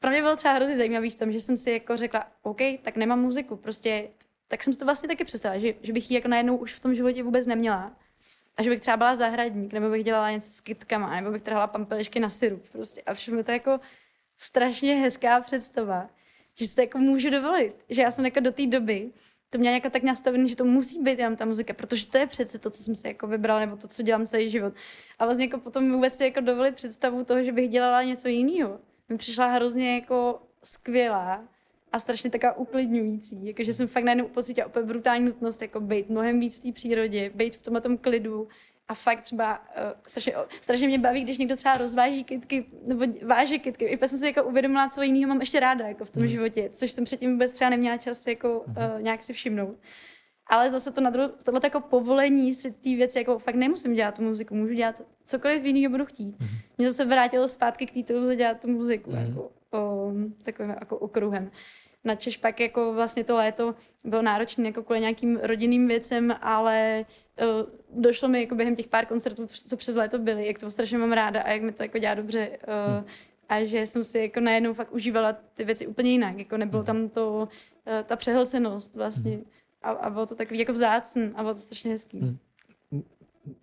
pro mě bylo třeba hrozně zajímavý v tom, že jsem si jako řekla, OK, tak nemám muziku, prostě, tak jsem si to vlastně taky představila, že, že bych ji jako najednou už v tom životě vůbec neměla. A že bych třeba byla zahradník, nebo bych dělala něco s kytkama, nebo bych trhala pampelišky na syrup. Prostě. A všechno to jako strašně hezká představa, že si to jako můžu dovolit. Že já jsem jako do té doby to měla jako tak nastavený, že to musí být jenom ta muzika, protože to je přece to, co jsem si jako vybrala, nebo to, co dělám celý život. A vlastně jako potom vůbec si jako dovolit představu toho, že bych dělala něco jiného mi přišla hrozně jako skvělá a strašně taková uklidňující. Jakože jsem fakt najednou pocítila úplně brutální nutnost jako být mnohem víc v té přírodě, být v tomhle tom klidu a fakt třeba uh, strašně, strašně mě baví, když někdo třeba rozváží kytky nebo váže kytky. I jsem si jako uvědomila, co jiného mám ještě ráda jako v tom mm. životě, což jsem předtím vůbec třeba neměla čas jako uh, nějak si všimnout. Ale zase to na druhou, tohle jako povolení si ty věci, jako fakt nemusím dělat tu muziku, můžu dělat cokoliv jiného budu chtít. Mm-hmm. Mě zase vrátilo zpátky k té touze dělat tu muziku, mm-hmm. jako, o, takovým jako okruhem. Na Češ pak jako vlastně to léto bylo náročné jako kvůli nějakým rodinným věcem, ale uh, došlo mi jako během těch pár koncertů, co přes léto byly, jak to strašně mám ráda a jak mi to jako dělá dobře. Uh, hmm. A že jsem si jako najednou fakt užívala ty věci úplně jinak. Jako nebylo tam to, uh, ta přehlcenost vlastně. Hmm. A, a bylo to takový jako vzácn a bylo to strašně hezký. Hmm.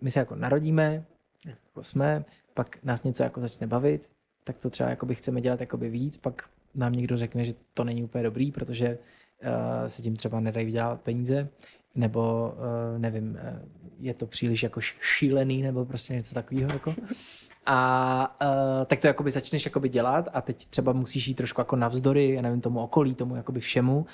My se jako narodíme, jako jsme, pak nás něco jako začne bavit, tak to třeba jakoby chceme dělat jakoby víc, pak nám někdo řekne, že to není úplně dobrý, protože uh, se tím třeba nedají vydělávat peníze, nebo uh, nevím, uh, je to příliš jako šílený, nebo prostě něco takového. Jako. A uh, tak to jakoby začneš jakoby dělat a teď třeba musíš jít trošku jako navzdory, já nevím, tomu okolí, tomu jakoby všemu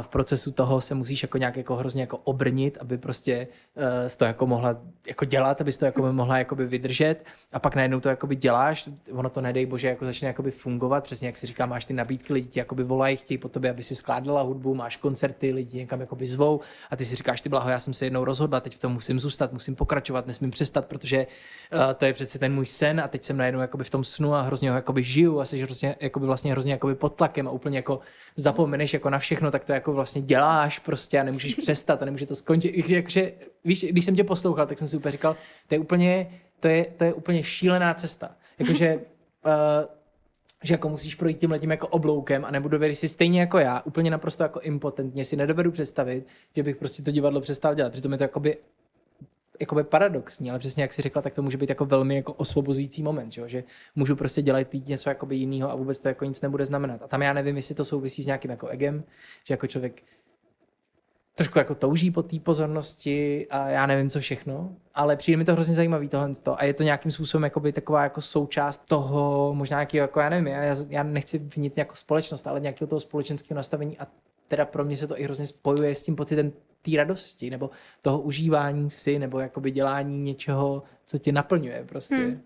v procesu toho se musíš jako nějak jako hrozně jako obrnit, aby prostě uh, to jako mohla jako dělat, abys to jako mohla jakoby vydržet. A pak najednou to jakoby děláš, ono to nedej bože jako začne jakoby fungovat, přesně jak si říká, máš ty nabídky, lidi ti jakoby volají, chtějí po tobě, aby si skládala hudbu, máš koncerty, lidi někam jakoby zvou a ty si říkáš, ty blaho, já jsem se jednou rozhodla, teď v tom musím zůstat, musím pokračovat, nesmím přestat, protože uh, to je přece ten můj sen a teď jsem najednou jakoby v tom snu a hrozně ho jakoby žiju a jsi hrozně, jakoby vlastně hrozně jakoby pod tlakem a úplně jako zapomeneš jako na všechno, tak to jako vlastně děláš prostě a nemůžeš přestat a nemůže to skončit. Jakože, víš, když jsem tě poslouchal, tak jsem si úplně říkal, to je úplně, to je, to je úplně šílená cesta. Jakože, uh, že jako musíš projít tím letím jako obloukem a nebudu věřit si stejně jako já, úplně naprosto jako impotentně si nedovedu představit, že bych prostě to divadlo přestal dělat. Přitom je to jakoby jakoby paradoxní, ale přesně jak si řekla, tak to může být jako velmi jako osvobozující moment, že, že můžu prostě dělat něco jakoby jiného a vůbec to jako nic nebude znamenat. A tam já nevím, jestli to souvisí s nějakým jako egem, že jako člověk trošku jako touží po té pozornosti a já nevím, co všechno, ale přijde mi to hrozně zajímavý tohle a je to nějakým způsobem jakoby taková jako součást toho, možná nějaký, jako já nevím, já, já nechci vinit jako společnost, ale nějakého toho společenského nastavení a teda pro mě se to i hrozně spojuje s tím pocitem té radosti, nebo toho užívání si, nebo jakoby dělání něčeho, co tě naplňuje prostě. Hmm.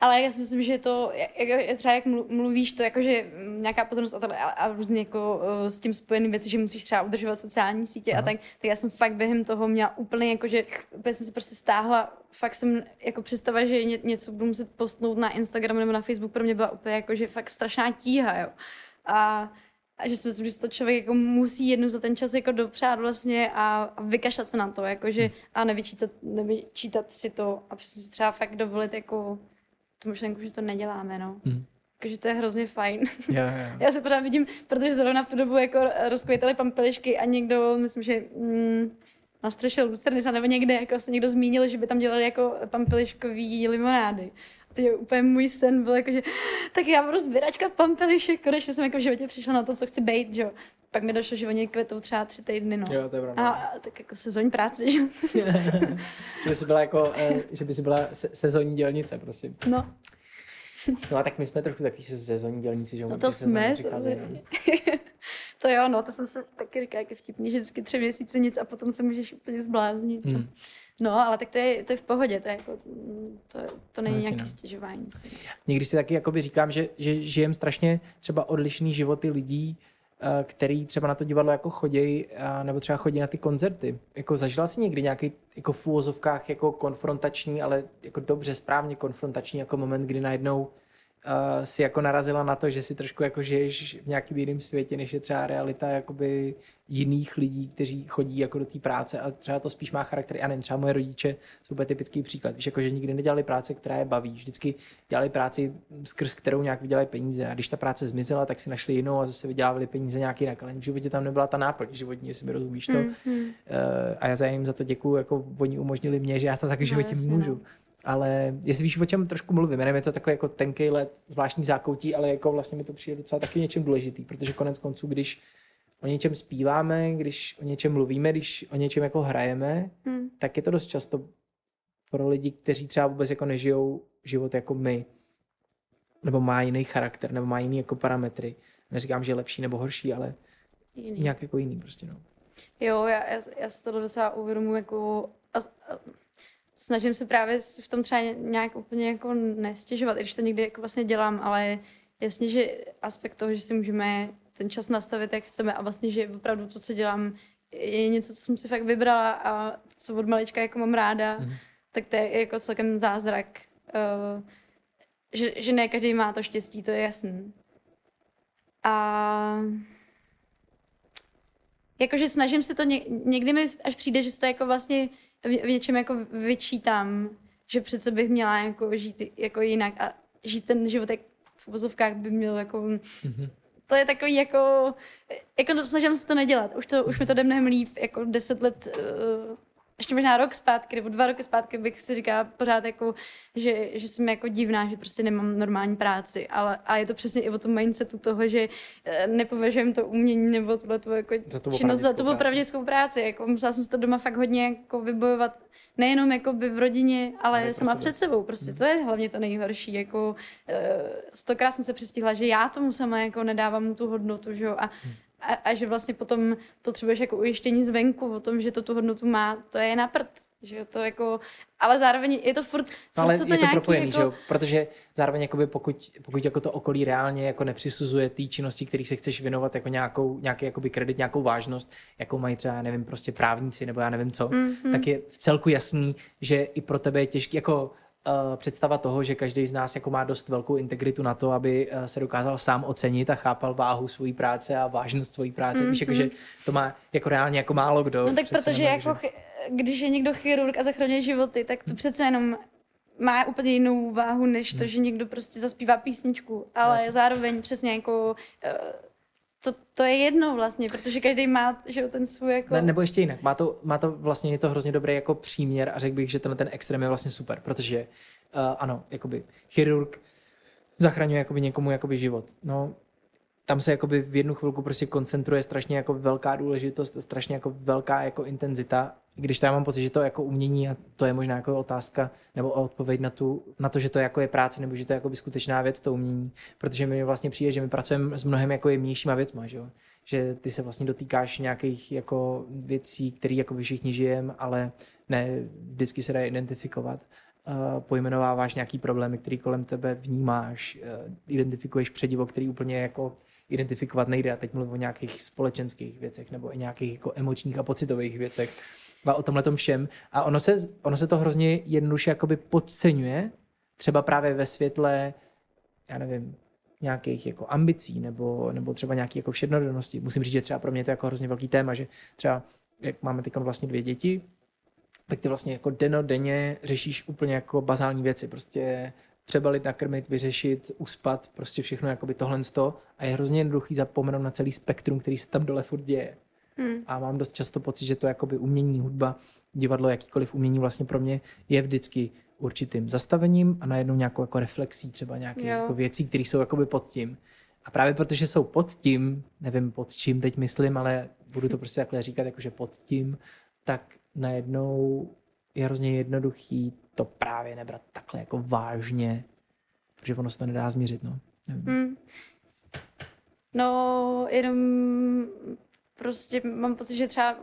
Ale já si myslím, že to, jak, třeba jak mluvíš, to jakože nějaká pozornost a, a, a různě jako uh, s tím spojené věci, že musíš třeba udržovat sociální sítě Aha. a tak, tak já jsem fakt během toho měla úplně jako, že úplně jsem se prostě stáhla, fakt jsem jako představa, že ně, něco budu muset postnout na Instagram nebo na Facebook, pro mě byla úplně jako, že fakt strašná tíha, jo. A a že si myslím, že to člověk jako musí jednou za ten čas jako dopřát vlastně a, a vykašlat se na to, jakože hmm. a nevyčítat, nevyčítat si to a přesně si třeba fakt dovolit jako tu myšlenku, že to neděláme, no. Hmm. Takže to je hrozně fajn. Yeah, yeah. Já se pořád vidím, protože zrovna v tu dobu jako rozkvětaly pampelišky a někdo, myslím, že mm, na střeše Lucerny nebo někde jako se někdo zmínil, že by tam dělali jako pampeliškový limonády. Teď úplně můj sen byl jako, že tak já budu sběračka pampelišek, konečně jsem jako v životě přišla na to, co chci být, že jo. Pak mi došlo, že oni kvetou třeba tři týdny, no. Jo, to je pravda. A, tak jako sezónní práce, že že by si byla jako, eh, že by si byla sezónní dělnice, prosím. No. No a tak my jsme trochu takový sezónní dělníci, že No to jsme, samozřejmě. to jo, no, to jsem se taky říkala, jak je vtipný, že vždycky tři měsíce nic a potom se můžeš úplně zbláznit. Hmm. No, ale tak to je, to je v pohodě, to, je jako, to, to není no, nějaké no. stěžování. Někdy si taky jakoby říkám, že, že žijem strašně třeba odlišný životy lidí, eh, který třeba na to divadlo jako chodí, nebo třeba chodí na ty koncerty. Jako zažila si někdy nějaký jako v úvozovkách jako konfrontační, ale jako dobře, správně konfrontační jako moment, kdy najednou uh, si jako narazila na to, že si trošku jako žiješ v nějakým jiném světě, než je třeba realita jakoby jiných lidí, kteří chodí jako do té práce a třeba to spíš má charakter, já nevím, třeba moje rodiče jsou úplně typický příklad, víš, jako že nikdy nedělali práce, která je baví, vždycky dělali práci, skrz kterou nějak vydělají peníze a když ta práce zmizela, tak si našli jinou a zase vydělávali peníze nějak jinak, ale v životě tam nebyla ta náplň životní, jestli mi rozumíš to. Mm, mm. Uh, a já za jim za to děkuju, jako oni umožnili mě, že já to tak v životě no, můžu. No ale jestli víš, o čem trošku mluvím, nevím, je to takový jako tenký let, zvláštní zákoutí, ale jako vlastně mi to přijde docela taky něčem důležitý, protože konec konců, když o něčem zpíváme, když o něčem mluvíme, když o něčem jako hrajeme, hmm. tak je to dost často pro lidi, kteří třeba vůbec jako nežijou život jako my, nebo má jiný charakter, nebo má jiný jako parametry. Neříkám, že je lepší nebo horší, ale jiný. nějak jako jiný prostě, no. Jo, já, já, já si to docela uvědomuji jako a, a, snažím se právě v tom třeba nějak úplně jako nestěžovat, i když to někdy jako vlastně dělám, ale jasně, že aspekt toho, že si můžeme ten čas nastavit, jak chceme a vlastně, že opravdu to, co dělám, je něco, co jsem si fakt vybrala a co od malička jako mám ráda, Mhm. tak to je jako celkem zázrak. Uh, že, že ne každý má to štěstí, to je jasný. A jakože snažím se to, ně, někdy mi až přijde, že se to jako vlastně v, v něčem jako vyčítám, že přece bych měla jako žít jako jinak a žít ten život jak v uvozovkách by měl jako Mhm. to je takový jako, jako to- snažím se to nedělat. Už, to, už mi to jde mnohem líp, jako deset let, uh, ještě možná rok zpátky, nebo dva roky zpátky bych si říkala pořád jako, že, že jsem jako divná, že prostě nemám normální práci, ale a je to přesně i o tom mindsetu toho, že eh, nepovažujem to umění nebo tuhle tu jako Za činnost za tu opravdickou práci. Jako musela jsem se to doma fakt hodně jako vybojovat, nejenom jako by v rodině, ale Ale pro sama sebe. před sebou. Prostě to je hlavně to nejhorší. Jako, eh, stokrát jsem se přistihla, že já tomu sama jako nedávám tu hodnotu, že jo, a, a, a, že vlastně potom to třeba jako ujištění zvenku o tom, že to tu hodnotu má, to je na prd. Že to jako, ale zároveň je to furt, furt No, ale jsou je to nějaký propojený, jako, že jo? Protože zároveň jakoby pokud, pokud jako to okolí reálně jako nepřisuzuje té činnosti, který se chceš věnovat jako nějakou, nějaký jakoby kredit, nějakou vážnost, jakou mají třeba, já nevím, prostě právníci nebo já nevím co, Mhm. tak je v celku jasný, že i pro tebe je těžký, jako uh, představa toho, že každý z nás jako má dost velkou integritu na to, aby uh, se dokázal sám ocenit a chápal váhu svojí práce a vážnost svojí práce. Mm-hmm. Víš, jako, že to má jako reálně jako málo kdo. No tak protože jenom, jako, chy- když je někdo chirurg a zachraňuje životy, tak to přece jenom má úplně jinou váhu, než to, že někdo prostě zaspívá písničku. Ale Jasně. zároveň přesně jako eh, to, to je jedno vlastně, protože každý má že ten svůj jako... Ne, nebo ještě jinak, má to, má to vlastně, je to hrozně dobrý jako příměr a řekl bych, že ten, ten extrém je vlastně super, protože uh, ano, jakoby chirurg zachraňuje jakoby někomu jakoby život. No, tam se jakoby v jednu chvilku prostě koncentruje strašně jako velká důležitost, strašně jako velká jako intenzita, když to já mám pocit, že to jako umění a to je možná jako otázka nebo odpověď na, tu, na to, že to jako je práce nebo že to je jako skutečná věc, to umění, protože mi vlastně přijde, že my pracujeme s mnohem jako jemnějšíma věcma, že, jo? že ty se vlastně dotýkáš nějakých jako věcí, které jako všichni žijeme, ale ne vždycky se dá identifikovat. Uh, pojmenováváš nějaký problémy, který kolem tebe vnímáš, uh, identifikuješ předivo, který úplně jako identifikovat nejde. A teď mluvím o nějakých společenských věcech nebo i nějakých jako emočních a pocitových věcech. A o tomhle všem. A ono se, ono se to hrozně jednoduše jakoby podceňuje, třeba právě ve světle, já nevím, nějakých jako ambicí nebo, nebo třeba nějaký jako všednodennosti. Musím říct, že třeba pro mě to je jako hrozně velký téma, že třeba jak máme teď vlastně dvě děti, tak ty vlastně jako denně řešíš úplně jako bazální věci. Prostě přebalit, nakrmit, vyřešit, uspat, prostě všechno jakoby tohle sto a je hrozně jednoduchý zapomenout na celý spektrum, který se tam dole furt děje. Hmm. A mám dost často pocit, že to jakoby umění, hudba, divadlo, jakýkoliv umění vlastně pro mě je vždycky určitým zastavením a najednou nějakou jako reflexí třeba nějakých jako věcí, které jsou jakoby pod tím. A právě protože jsou pod tím, nevím pod čím teď myslím, ale budu to prostě takhle říkat, jakože pod tím, tak najednou je hrozně jednoduchý to právě nebrat takhle jako vážně, protože ono se to nedá změřit, no. Nevím. Hmm. No, jenom prostě mám pocit, že třeba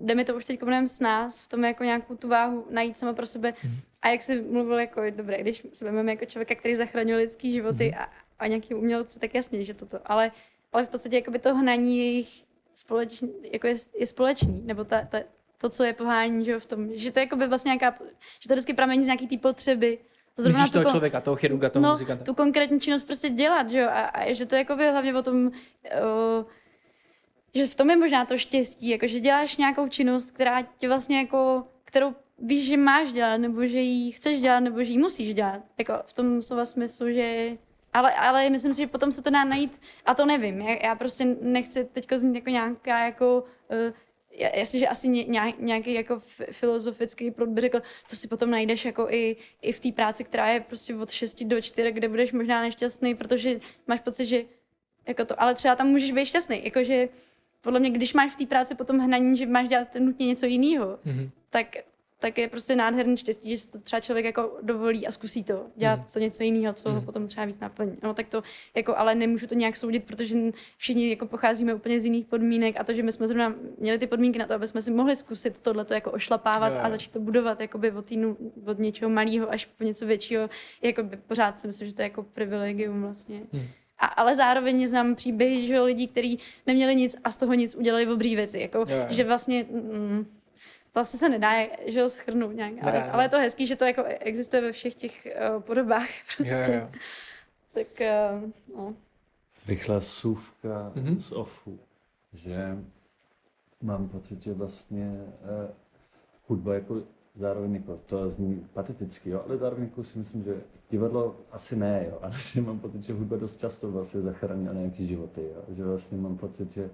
jde mi to už teď mnohem s nás, v tom jako nějakou tu váhu najít sama pro sebe. Mhm. A jak jsi mluvil, jako dobré, když se vezmeme jako člověka, který zachraňuje lidský životy Mhm. a, a nějaký umělci, tak jasně, že toto. Ale, ale v podstatě jakoby to hnaní jejich společný, jako je, je společný, nebo ta, ta, to, co je pohání, že v tom, že to je jakoby vlastně nějaká, že to vždycky pramení z nějaký té potřeby. Zrovna Myslíš toho kon- člověka, toho chirurga, toho no, muzikanta? tu konkrétní činnost prostě dělat, že jo, a, a že to jako by hlavně o tom, uh, že v tom je možná to štěstí, jako že děláš nějakou činnost, která tě vlastně jako, kterou víš, že máš dělat, nebo že ji chceš dělat, nebo že ji musíš dělat, jako v tom slova smyslu, že ale, ale myslím si, že potom se to dá najít, a to nevím, já, já prostě nechci teď znít jako nějaká jako uh, jasně, že asi ně- nějak- nějaký jako filozofický prud by řekl, to si potom najdeš jako i, i v té práci, která je prostě od 6 do 4, kde budeš možná nešťastný, protože máš pocit, že jako to, ale třeba tam můžeš být šťastný, jakože podle mě, když máš v té práci potom hnaní, že máš dělat nutně něco jiného, Mhm. tak, tak je prostě nádherný štěstí, že si to třeba člověk jako dovolí a zkusí to, dělat Mhm. co něco jiného, co ho Mhm. potom třeba víc naplní. No tak to, jako, ale nemůžu to nějak soudit, protože všichni jako pocházíme úplně z jiných podmínek a to, že my jsme zrovna měli ty podmínky na to, aby jsme si mohli zkusit tohle jako ošlapávat Jo, jo. a začít to budovat jakoby od, týnu, od něčeho malého až po něco většího, jakoby pořád si myslím, že to je jako privilegium vlastně. Hmm. A, ale zároveň znám příběhy že jo, lidí, kteří neměli nic a z toho nic udělali obří věci. Jako, Jo, jo. že vlastně mm, to asi se nedá že jo, schrnout nějak. Ale, ale je to hezký, že to jako existuje ve všech těch uh, podobách prostě. Jo, jo. Tak uh, no. rychlá sůvka Mhm. mm-hmm. z OFU, že mám pocit, že vlastně eh, hudba jako zároveň jako, to zní pateticky, jo, ale zároveň jako si myslím, že divadlo asi ne, jo, ale že mám pocit, že hudba dost často vlastně zachránila nějaký životy, jo, že vlastně mám pocit, že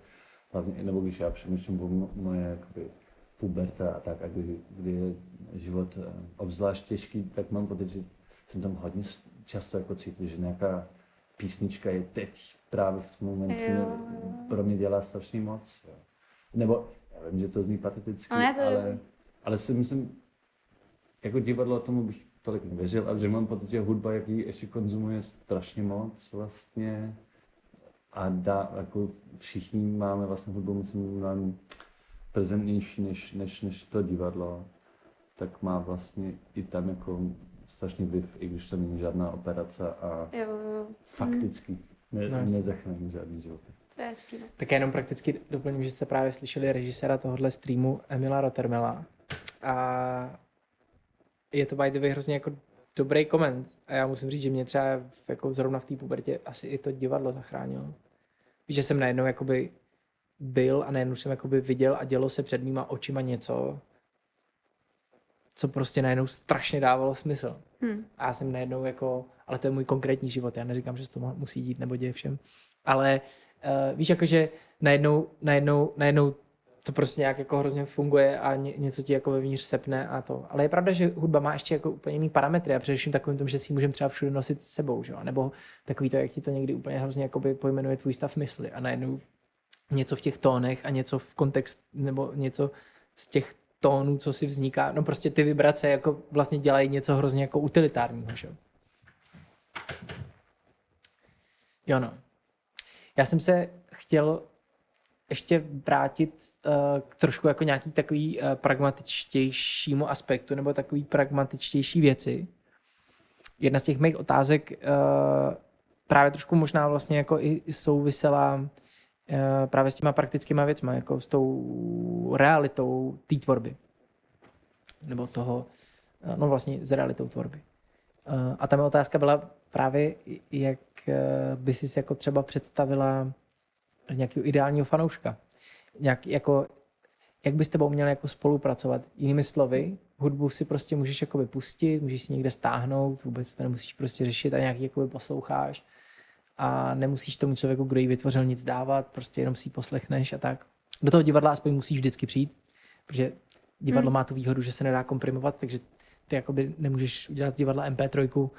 hlavně, nebo když já přemýšlím o mo- moje jakoby, puberta a tak, a kdy, kdy je život eh, obzvlášť těžký, tak mám pocit, že jsem tam hodně často jako cítil, že nějaká písnička je teď právě v tom momentu Jo, pro mě dělá strašně moc. Jo. Nebo, já vím, že to zní pateticky, Ale ale, ale si myslím, jako divadlo tomu bych tolik nevěřil, ale že mám pocit, že hudba, jak ji ještě konzumuje strašně moc vlastně a dá, jako všichni máme vlastně hudbu, myslím, mnohem prezentnější než, než, než to divadlo, tak má vlastně i tam jako strašný vliv, i když to není žádná operace a Jo, jo, fakticky ne, No, nezachrání žádný život. to je hezký. No. Tak já jenom prakticky doplním, že jste právě slyšeli režiséra tohohle streamu Emila Rottermela. A je to by the way hrozně jako dobrý koment. A já musím říct, že mě třeba jako zrovna v té pubertě asi i to divadlo zachránilo. Víš, že jsem najednou jakoby byl a najednou jsem jakoby viděl a dělo se před mýma očima něco, co prostě najednou strašně dávalo smysl. Hm. A já jsem najednou jako, ale to je můj konkrétní život, já neříkám, že se to mu- musí dít nebo děje všem, ale uh, víš, jakože najednou, najednou, najednou to prostě nějak jako hrozně funguje a ně, něco ti jako vevnitř sepne a to. Ale je pravda, že hudba má ještě jako úplně jiný parametry a především takovým tom, že si ji můžeme třeba všude nosit s sebou, že jo? nebo takový to, jak ti to někdy úplně hrozně jakoby pojmenuje tvůj stav mysli a najednou něco v těch tónech a něco v kontext, nebo něco z těch tónů, co si vzniká. No prostě ty vibrace jako vlastně dělají něco hrozně jako utilitárního, že jo. Jo no. Já jsem se chtěl ještě vrátit uh, k trošku jako nějaký takový uh, pragmatičtějšímu aspektu nebo takový pragmatičtější věci. Jedna z těch mých otázek uh, právě trošku možná vlastně jako i, souvisela eh, právě s těma praktickýma věcma, jako s tou realitou té tvorby. Nebo toho, eh, no vlastně s realitou tvorby. Eh, A ta moje otázka byla právě, jak eh, by si jako třeba představila nějakého ideálního fanouška. Nějak, jako, jak by s tebou měl jako spolupracovat? Jinými slovy, hudbu si prostě můžeš jakoby pustit, můžeš si někde stáhnout, vůbec to nemusíš prostě řešit a nějaký jakoby posloucháš a nemusíš tomu člověku, kdo ji vytvořil, nic dávat, prostě jenom si ji poslechneš a tak. Do toho divadla aspoň musíš vždycky přijít, protože divadlo Hmm. má tu výhodu, že se nedá komprimovat, takže ty jakoby nemůžeš udělat divadla MP3,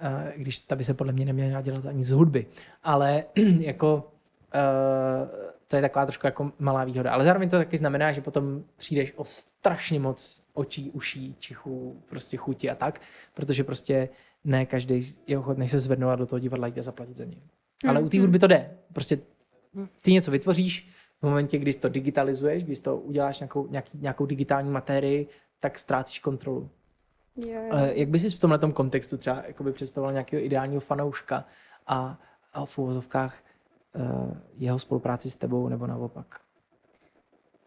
eh, když ta by se podle mě neměla dělat ani z hudby. Ale jako to je taková trošku jako malá výhoda. Ale zároveň to taky znamená, že potom přijdeš o strašně moc očí, uší, čichů, prostě chuti a tak, protože prostě ne každý je ochotný se zvednout a do toho divadla jít a zaplatit za něj. Ale u té hudby to jde. Prostě ty něco vytvoříš, v momentě, kdy jsi to digitalizuješ, když to uděláš nějakou, nějaký, nějakou digitální materii, tak ztrácíš kontrolu. Jo, jo. Eh, Jak bys si v tomhle kontextu třeba jakoby představoval nějakého ideálního fanouška a, a v uvozovkách uh, jeho spolupráci s tebou nebo naopak?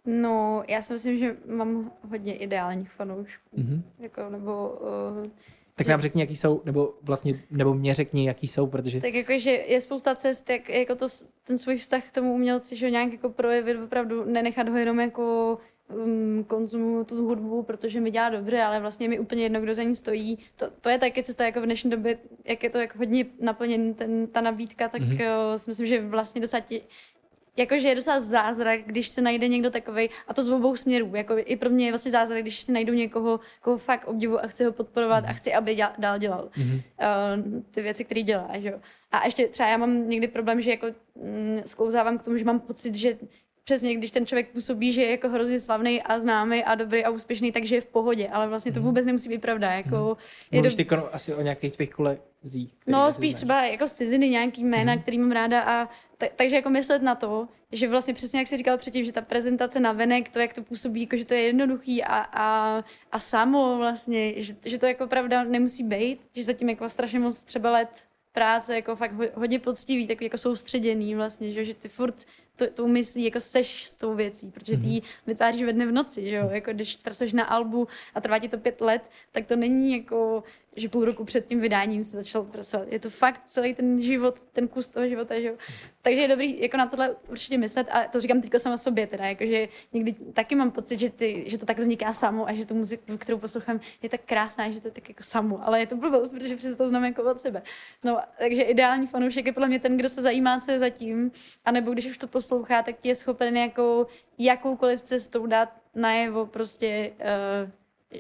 No, já si myslím, že mám hodně ideálních fanoušků. Mhm. Jako, nebo, uh, Tak nám řekni, jaký jsou, nebo vlastně, nebo mě řekni, jaký jsou, protože tak jako, že je spousta cest, jak jako to, ten svůj vztah k tomu umělci, že ho nějak jako projevit, opravdu nenechat ho jenom jako um, konzumuju tu hudbu, protože mi dělá dobře, ale vlastně mi úplně jedno, kdo za ní stojí. To, to je taky cesta jako v dnešní době, jak je to jako hodně naplněn ten, ta nabídka, tak Mhm. mm-hmm. si myslím, že vlastně docela ti, jakože je docela zázrak, když se najde někdo takový, a to z obou směrů. Jako I pro mě je vlastně zázrak, když si najdu někoho, koho fakt obdivu a chci ho podporovat a chci, aby děl, dál dělal Mhm. uh, ty věci, které dělá. Že? A ještě třeba já mám někdy problém, že jako mm, sklouzávám k tomu, že mám pocit, že přesně když ten člověk působí, že je jako hrozně slavný a známý a dobrý a úspěšný, takže je v pohodě, ale vlastně to vůbec nemusí být pravda. Jako, je Mluvíš dob- ty asi o nějakých tvých kolezích. No, spíš třeba jako z ciziny nějaký jména, Mhm. mm-hmm. který mám ráda a ta, takže jako myslet na to, že vlastně přesně jak jsi říkal předtím, že ta prezentace na venek, to jak to působí, jako že to je jednoduchý a, a, a samo vlastně, že, že to jako pravda nemusí být, že zatím jako strašně moc třeba let práce jako fakt ho- hodně poctivý, takový jako soustředěný vlastně, že, že ty furt to, tou myslí jako seš s tou věcí, protože ty ji vytváříš ve dne v noci, že jo, jako když pracuješ na albu a trvá ti to pět let, tak to není jako, že půl roku před tím vydáním se začal pracovat. Je to fakt celý ten život, ten kus toho života, že jo. Takže je dobrý jako na tohle určitě myslet a to říkám teďko sama sobě teda, jakože někdy taky mám pocit, že, ty, že to tak vzniká samo a že tu muziku, kterou poslouchám, je tak krásná, že to je tak jako samo, ale je to blbost, protože přece to znám jako od sebe. No, takže ideální fanoušek je podle mě ten, kdo se zajímá, co je zatím, anebo když už to poslouchá, tak ti je schopen jako jakoukoliv cestou dát najevo prostě, uh,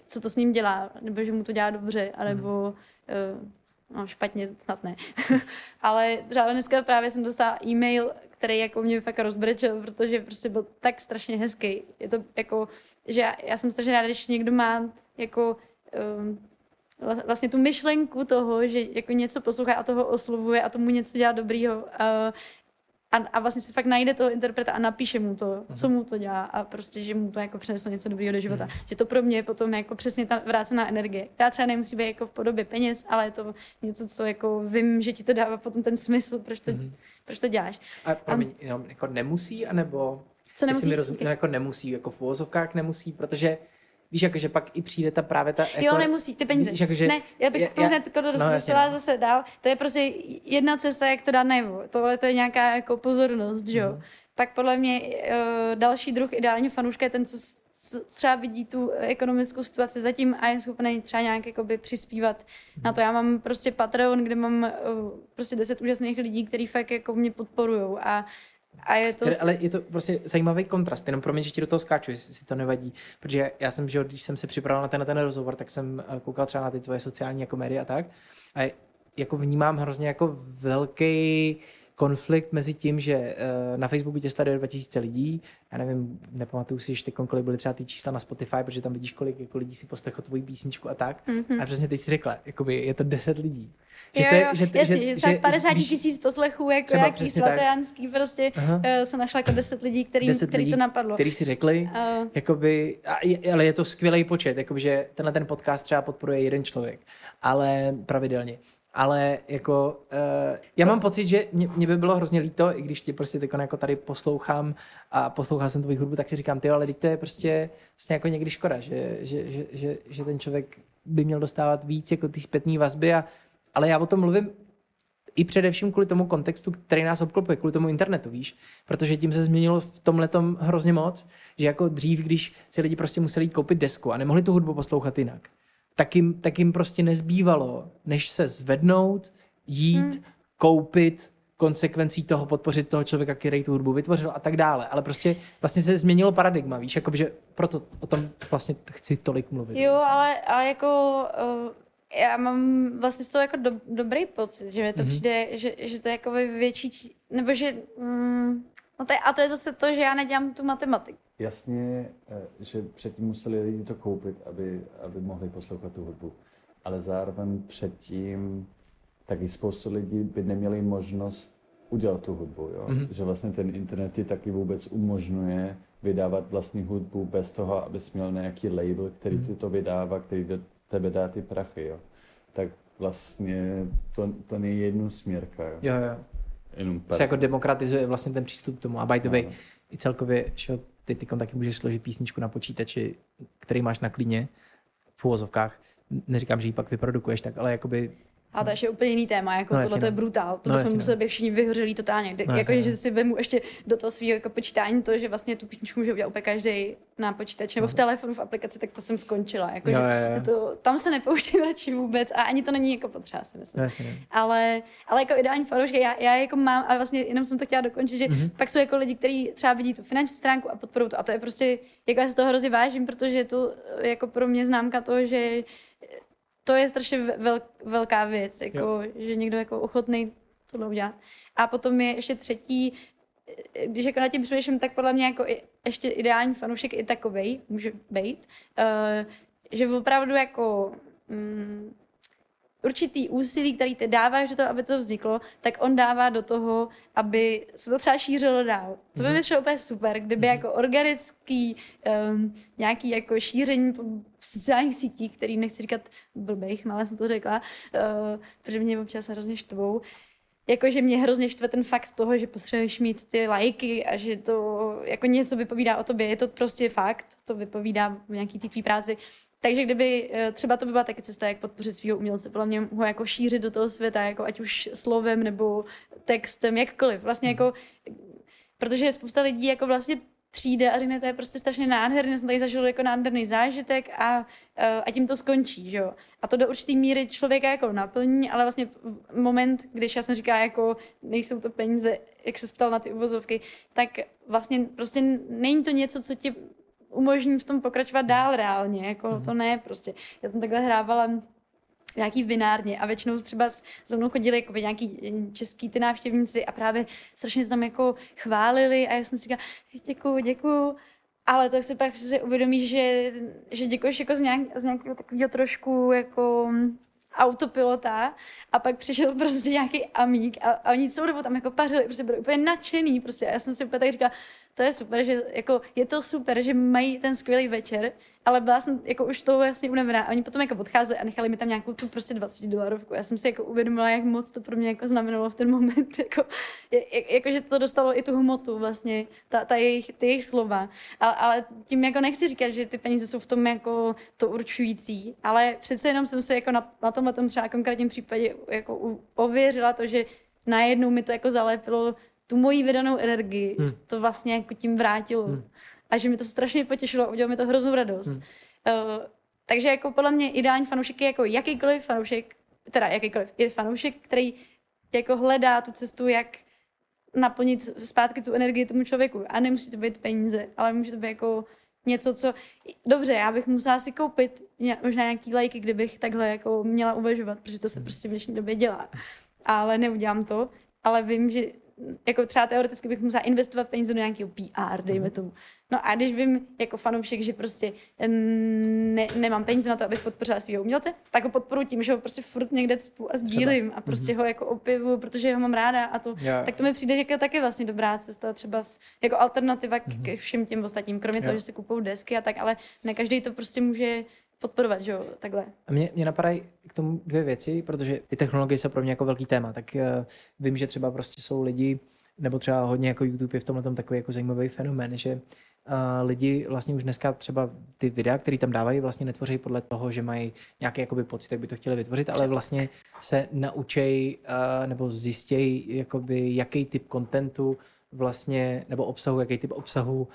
co to s ním dělá, nebo že mu to dělá dobře, anebo uh, no špatně, snad ne. Ale třeba dneska právě jsem dostala e-mail, který jako mě fakt rozbrečel, protože prostě byl tak strašně hezký. Je to jako, že já, já jsem strašně ráda, když někdo má jako um, vla- vlastně tu myšlenku toho, že jako něco poslouchá a toho oslovuje a tomu něco dělá dobrýho. A, a, a vlastně si fakt najde toho interpreta a napíše mu to, co mu to dělá a prostě, že mu to jako přineslo něco dobrýho do života. Že to pro mě je potom jako přesně ta vrácená energie, která třeba nemusí být jako v podobě peněz, ale je to něco, co jako vím, že ti to dává potom ten smysl, proč to, proč to děláš. A promiň, jenom jako nemusí, anebo... Co nemusí? Mi rozum, no jako nemusí, jako v uvozovkách nemusí, protože víš, jakože pak i přijde ta právě ta... Jako, Jo, nemusí, ty peníze. Víš, jakože, ne, já bych se to hned jako no, jasně, no, zase dál. To je prostě jedna cesta, jak to dát najevo. Tohle to je nějaká jako pozornost, že jo. Mhm. Pak podle mě uh, další druh ideálního fanouška je ten, co třeba vidí tu ekonomickou situaci zatím a je schopný třeba nějak jakoby přispívat Mhm. na to. Já mám prostě Patreon, kde mám uh, prostě deset úžasných lidí, kteří fakt jako mě podporují a a je to... Ale je to prostě zajímavý kontrast, jenom promiň, že ti do toho skáču, jestli si to nevadí. Protože já jsem, že když jsem se připravil na ten, na ten rozhovor, tak jsem eh, koukal třeba na ty tvoje sociální jako média a tak. A jako vnímám hrozně jako velký konflikt mezi tím, že eh, na Facebooku tě sleduje 2000 lidí, já nevím, nepamatuju si ještě, kolik byly třeba ty čísla na Spotify, protože tam vidíš, kolik jako lidí si poslechlo tvoji písničku a tak. Mm-hmm. A přesně ty si řekla, jakoby je to 10 lidí. jo, to je- jo, to- jasně, že, třeba z 50 když- tisíc poslechů, jako Třeba nějaký svatejánský, prostě Aha. uh, se našla jako 10 lidí, který, 10 který lidí, to napadlo. který si řekli, Uh, jakoby, a je, ale je to skvělý počet, jakoby, že tenhle ten podcast třeba podporuje jeden člověk, ale pravidelně. Ale jako, uh, já mám pocit, že mě, mě, by bylo hrozně líto, i když tě prostě teď jako tady poslouchám a poslouchal jsem tvoji hudbu, tak si říkám, ty ale teď to je prostě vlastně jako někdy škoda, že, že, že, že, že ten člověk by měl dostávat víc jako ty zpětné vazby, a, ale já o tom mluvím i především kvůli tomu kontextu, který nás obklopuje, kvůli tomu internetu, víš? Protože tím se změnilo v tomhle hrozně moc, že jako dřív, když si lidi prostě museli koupit desku a nemohli tu hudbu poslouchat jinak, tak jim, tak jim prostě nezbývalo, než se zvednout, jít, hmm. koupit, konsekvencí toho podpořit toho člověka, který tu hudbu vytvořil a tak dále. Ale prostě vlastně se změnilo paradigma, víš, jako, že proto o tom vlastně chci tolik mluvit. jo, vlastně. ale, ale jako uh, já mám vlastně z toho jako do, dobrý pocit, že mi to Mhm. mm-hmm. přijde, že, že to je jako větší, nebo že, mm, no to je, a to je zase to, že já nedělám tu matematiku. Jasně, eh, že předtím museli lidi to koupit, aby, aby mohli poslouchat tu hudbu. Ale zároveň předtím taky spoustu lidí by neměli možnost udělat tu hudbu. Jo? Mhm. Mm-hmm. Že vlastně ten internet ti taky vůbec umožňuje vydávat vlastní hudbu bez toho, abys měl nějaký label, který Mhm. ti to vydává, který do tebe dá ty prachy. Jo? Tak vlastně to, to není jednu směrka. Jo? Jo, jo. Jenom se jako demokratizuje vlastně ten přístup k tomu. A by the way, Ano. i celkově, že ty ty taky můžeš složit písničku na počítači, který máš na klíně, v úvozovkách. Neříkám, že ji pak vyprodukuješ tak, ale jakoby A to je ještě úplně jiný téma, jako No, no, tohle to je no. brutál. To No, no, jsme no. museli být všichni vyhořelí totálně. No, No, jako, že no. si vemu ještě do toho svého jako počítání to, že vlastně tu písničku může udělat úplně každý na počítači nebo v telefonu, v aplikaci, tak to jsem skončila. Jako, Jo, že jo, To, tam se nepouštím radši vůbec a ani to není jako potřeba, si myslím. no, jasně. Ale, ale jako ideální fanoušek, já, já jako mám, a vlastně jenom jsem to chtěla dokončit, že Mhm. mm-hmm. pak jsou jako lidi, kteří třeba vidí tu finanční stránku a podporují to. A to je prostě, jako já se toho hrozně vážím, protože je to jako pro mě známka toho, že to je strašně vel, velká věc, jako, že někdo jako ochotný tohle udělat. A potom je ještě třetí, eh, když jako na tím přemýšlím, tak podle mě jako i, ještě ideální fanoušek i takovej může být, uh, že opravdu jako mm, určitý úsilí, který ty dáváš do toho, aby to vzniklo, tak on dává do toho, aby se to třeba šířilo dál. To by mi přišlo úplně super, kdyby jako organický um, nějaký jako šíření po sociálních sítích, který nechci říkat blbejch, ale jsem to řekla, uh, protože mě občas hrozně štvou, jakože mě hrozně štve ten fakt toho, že potřebuješ mít ty lajky a že to jako něco vypovídá o tobě. Je to prostě fakt, to vypovídá v nějaký té tvý práci. Takže kdyby eh, třeba to by byla taky cesta, jak podpořit svého umělce, podle mě ho jako šířit do toho světa, jako ať už slovem nebo textem, jakkoliv. Vlastně jako, protože spousta lidí jako vlastně přijde a řekne, to je prostě strašně nádherné, jsem tady zažil jako nádherný zážitek a, eh, a tím to skončí, že jo. A to do určitý míry člověka jako naplní, ale vlastně moment, když já jsem říká, jako nejsou to peníze, jak se ptal na ty uvozovky, tak vlastně prostě není to něco, co ti umožní v tom pokračovat dál reálně, jako mm-hmm. to ne prostě. Já jsem takhle hrávala nějaký vinárně a většinou třeba za mnou chodili jako nějaký český ty návštěvníci a právě strašně tam jako chválili a já jsem si říkala, děkuju, děkuju, ale to si pak si uvědomíš, že, že děkuješ jako z, nějak, z nějakého takového trošku jako autopilota a pak přišel prostě nějaký amík a, a oni celou dobu tam jako pařili, prostě byli úplně nadšený prostě a já jsem si úplně tak říkala, to je super, že jako je to super, že mají ten skvělý večer, ale byla jsem jako už toho jasně unavená a oni potom jako odcházeli a nechali mi tam nějakou tu prostě 20 dolarovku. Já jsem si jako uvědomila, jak moc to pro mě jako znamenalo v ten moment, jako, jak, jako že to dostalo i tu hmotu vlastně, ta, ta jejich, ty jejich slova. Ale, ale, tím jako nechci říkat, že ty peníze jsou v tom jako to určující, ale přece jenom jsem se jako na, na tomhle tom třeba konkrétním případě jako ověřila to, že najednou mi to jako zalepilo tu moji vydanou energii, hmm. to vlastně jako tím vrátilo. Hmm. A že mi to strašně potěšilo a udělalo mi to hroznou radost. Hmm. Uh, takže jako podle mě ideální fanoušek je jako jakýkoliv fanoušek, teda jakýkoliv, je fanoušek, který jako hledá tu cestu, jak naplnit zpátky tu energii tomu člověku. A nemusí to být peníze, ale může to být jako něco, co... Dobře, já bych musela si koupit možná nějaký lajky, kdybych takhle jako měla uvažovat, protože to se prostě v dnešní době dělá. Ale neudělám to. Ale vím, že jako třeba teoreticky bych musela investovat peníze do nějakého PR, dejme mhm. tomu. No a když vím jako fanoušek, že prostě ne, nemám peníze na to, abych podpořila svého umělce, tak ho podporu tím, že ho prostě furt někde cpu a sdílím a prostě mm-hmm. ho jako opivu, protože ho mám ráda a to, yeah. tak to mi přijde jako taky vlastně dobrá cesta, třeba s, jako alternativa mm-hmm. ke všem těm ostatním, kromě yeah. toho, že se kupují desky a tak, ale ne každý to prostě může podporovat, že jo, takhle. A mě, mě napadají k tomu dvě věci, protože ty technologie jsou pro mě jako velký téma, tak uh, vím, že třeba prostě jsou lidi, nebo třeba hodně jako YouTube je v tomhle tom takový jako zajímavý fenomén, že uh, lidi vlastně už dneska třeba ty videa, které tam dávají, vlastně netvoří podle toho, že mají nějaký jakoby pocit, jak by to chtěli vytvořit, ale vlastně se naučej uh, nebo zjistějí, jakoby, jaký typ kontentu vlastně, nebo obsahu, jaký typ obsahu uh,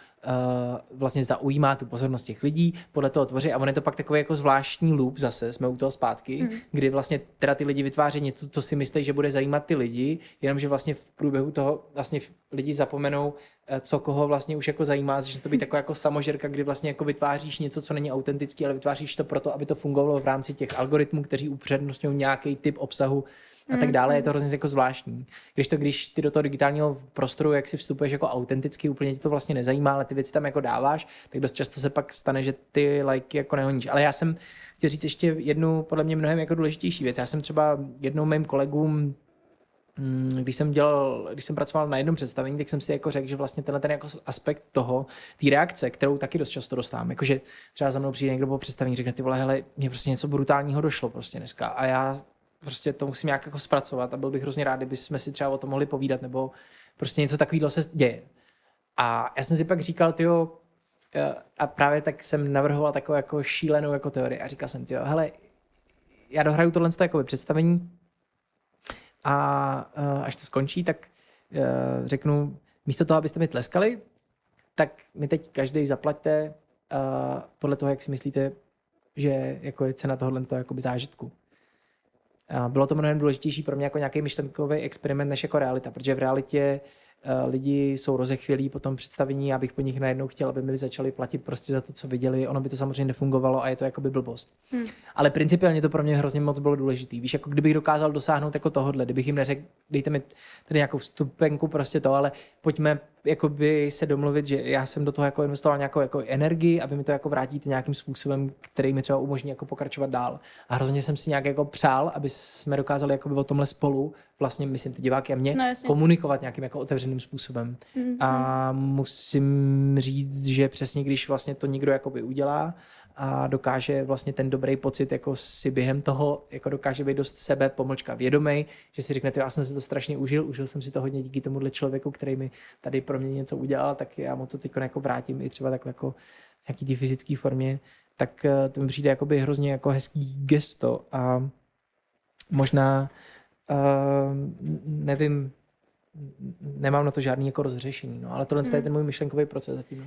vlastně zaujímá tu pozornost těch lidí, podle toho tvoří a on je to pak takový jako zvláštní loop zase, jsme u toho zpátky, mm. kdy vlastně teda ty lidi vytváří něco, co si myslí, že bude zajímat ty lidi, jenomže vlastně v průběhu toho vlastně lidi zapomenou, eh, co koho vlastně už jako zajímá, že to být taková jako samožerka, kdy vlastně jako vytváříš něco, co není autentický, ale vytváříš to proto, aby to fungovalo v rámci těch algoritmů, kteří upřednostňují nějaký typ obsahu, a tak dále, je to hrozně jako zvláštní. Když to, když ty do toho digitálního prostoru, jak si vstupuješ jako autenticky, úplně ti to vlastně nezajímá, ale ty věci tam jako dáváš, tak dost často se pak stane, že ty lajky jako nehoníš. Ale já jsem chtěl říct ještě jednu, podle mě mnohem jako důležitější věc. Já jsem třeba jednou mým kolegům mm, když jsem dělal, když jsem pracoval na jednom představení, tak jsem si jako řekl, že vlastně tenhle ten jako aspekt toho, té reakce, kterou taky dost často dostávám, jakože třeba za mnou přijde někdo po představení, řekne ty vole, hele, mě prostě něco brutálního došlo prostě dneska a já prostě to musím nějak jako zpracovat a byl bych hrozně rád, kdyby jsme si třeba o tom mohli povídat, nebo prostě něco takového se děje. A já jsem si pak říkal, tyjo, eh, a právě tak jsem navrhoval takovou jako šílenou jako teorii a říkal jsem, tyjo, hele, já dohraju tohle jako představení a eh, až to skončí, tak eh, řeknu, místo toho, abyste mi tleskali, tak mi teď každý zaplaťte podle toho, jak si myslíte, že jako je cena tohohle zážitku. Bylo to mnohem důležitější pro mě jako nějaký myšlenkový experiment než jako realita, protože v realitě lidi jsou rozechvělí po tom představení, já bych po nich najednou chtěl, aby mi začali platit prostě za to, co viděli. Ono by to samozřejmě nefungovalo a je to jakoby blbost. Hmm. Ale principiálně to pro mě hrozně moc bylo důležité. Víš, jako kdybych dokázal dosáhnout jako tohohle, kdybych jim neřekl, dejte mi tady nějakou stupenku, prostě to, ale pojďme jakoby se domluvit, že já jsem do toho jako investoval nějakou jako energii a vy mi to jako vrátíte nějakým způsobem, který mi třeba umožní jako pokračovat dál. A hrozně jsem si nějak jako přál, aby jsme dokázali jakoby o tomhle spolu, vlastně myslím ty diváky a mě, No, jasně. komunikovat nějakým jako otevřeným způsobem. Mhm. A musím říct, že přesně když vlastně to někdo jakoby udělá a dokáže vlastně ten dobrý pocit jako si během toho jako dokáže být dost sebe pomlčka vědomý, že si řekne, "Ty, já jsem si to strašně užil, užil jsem si to hodně díky tomuhle člověku, který mi tady pro mě něco udělal, tak já mu to teď jako vrátím i třeba takhle jako v nějaký ty fyzické formě, tak eh, to mi přijde jakoby hrozně jako hezký gesto a možná uh, nevím, nemám na to žádný jako rozřešení, no, ale tohle hmm. je ten můj myšlenkový proces zatím. No.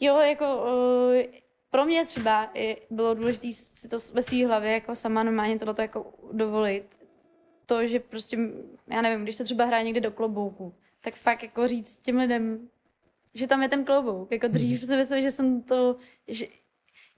Jo, jako uh, pro mě třeba je, bylo důležité si to ve své hlavě jako sama normálně tohleto jako dovolit. To, že prostě, já nevím, když se třeba hraje někde do klobouku, tak fakt jako říct těm lidem, že tam je ten klobouk. Jako dřív si myslím, že jsem to, že,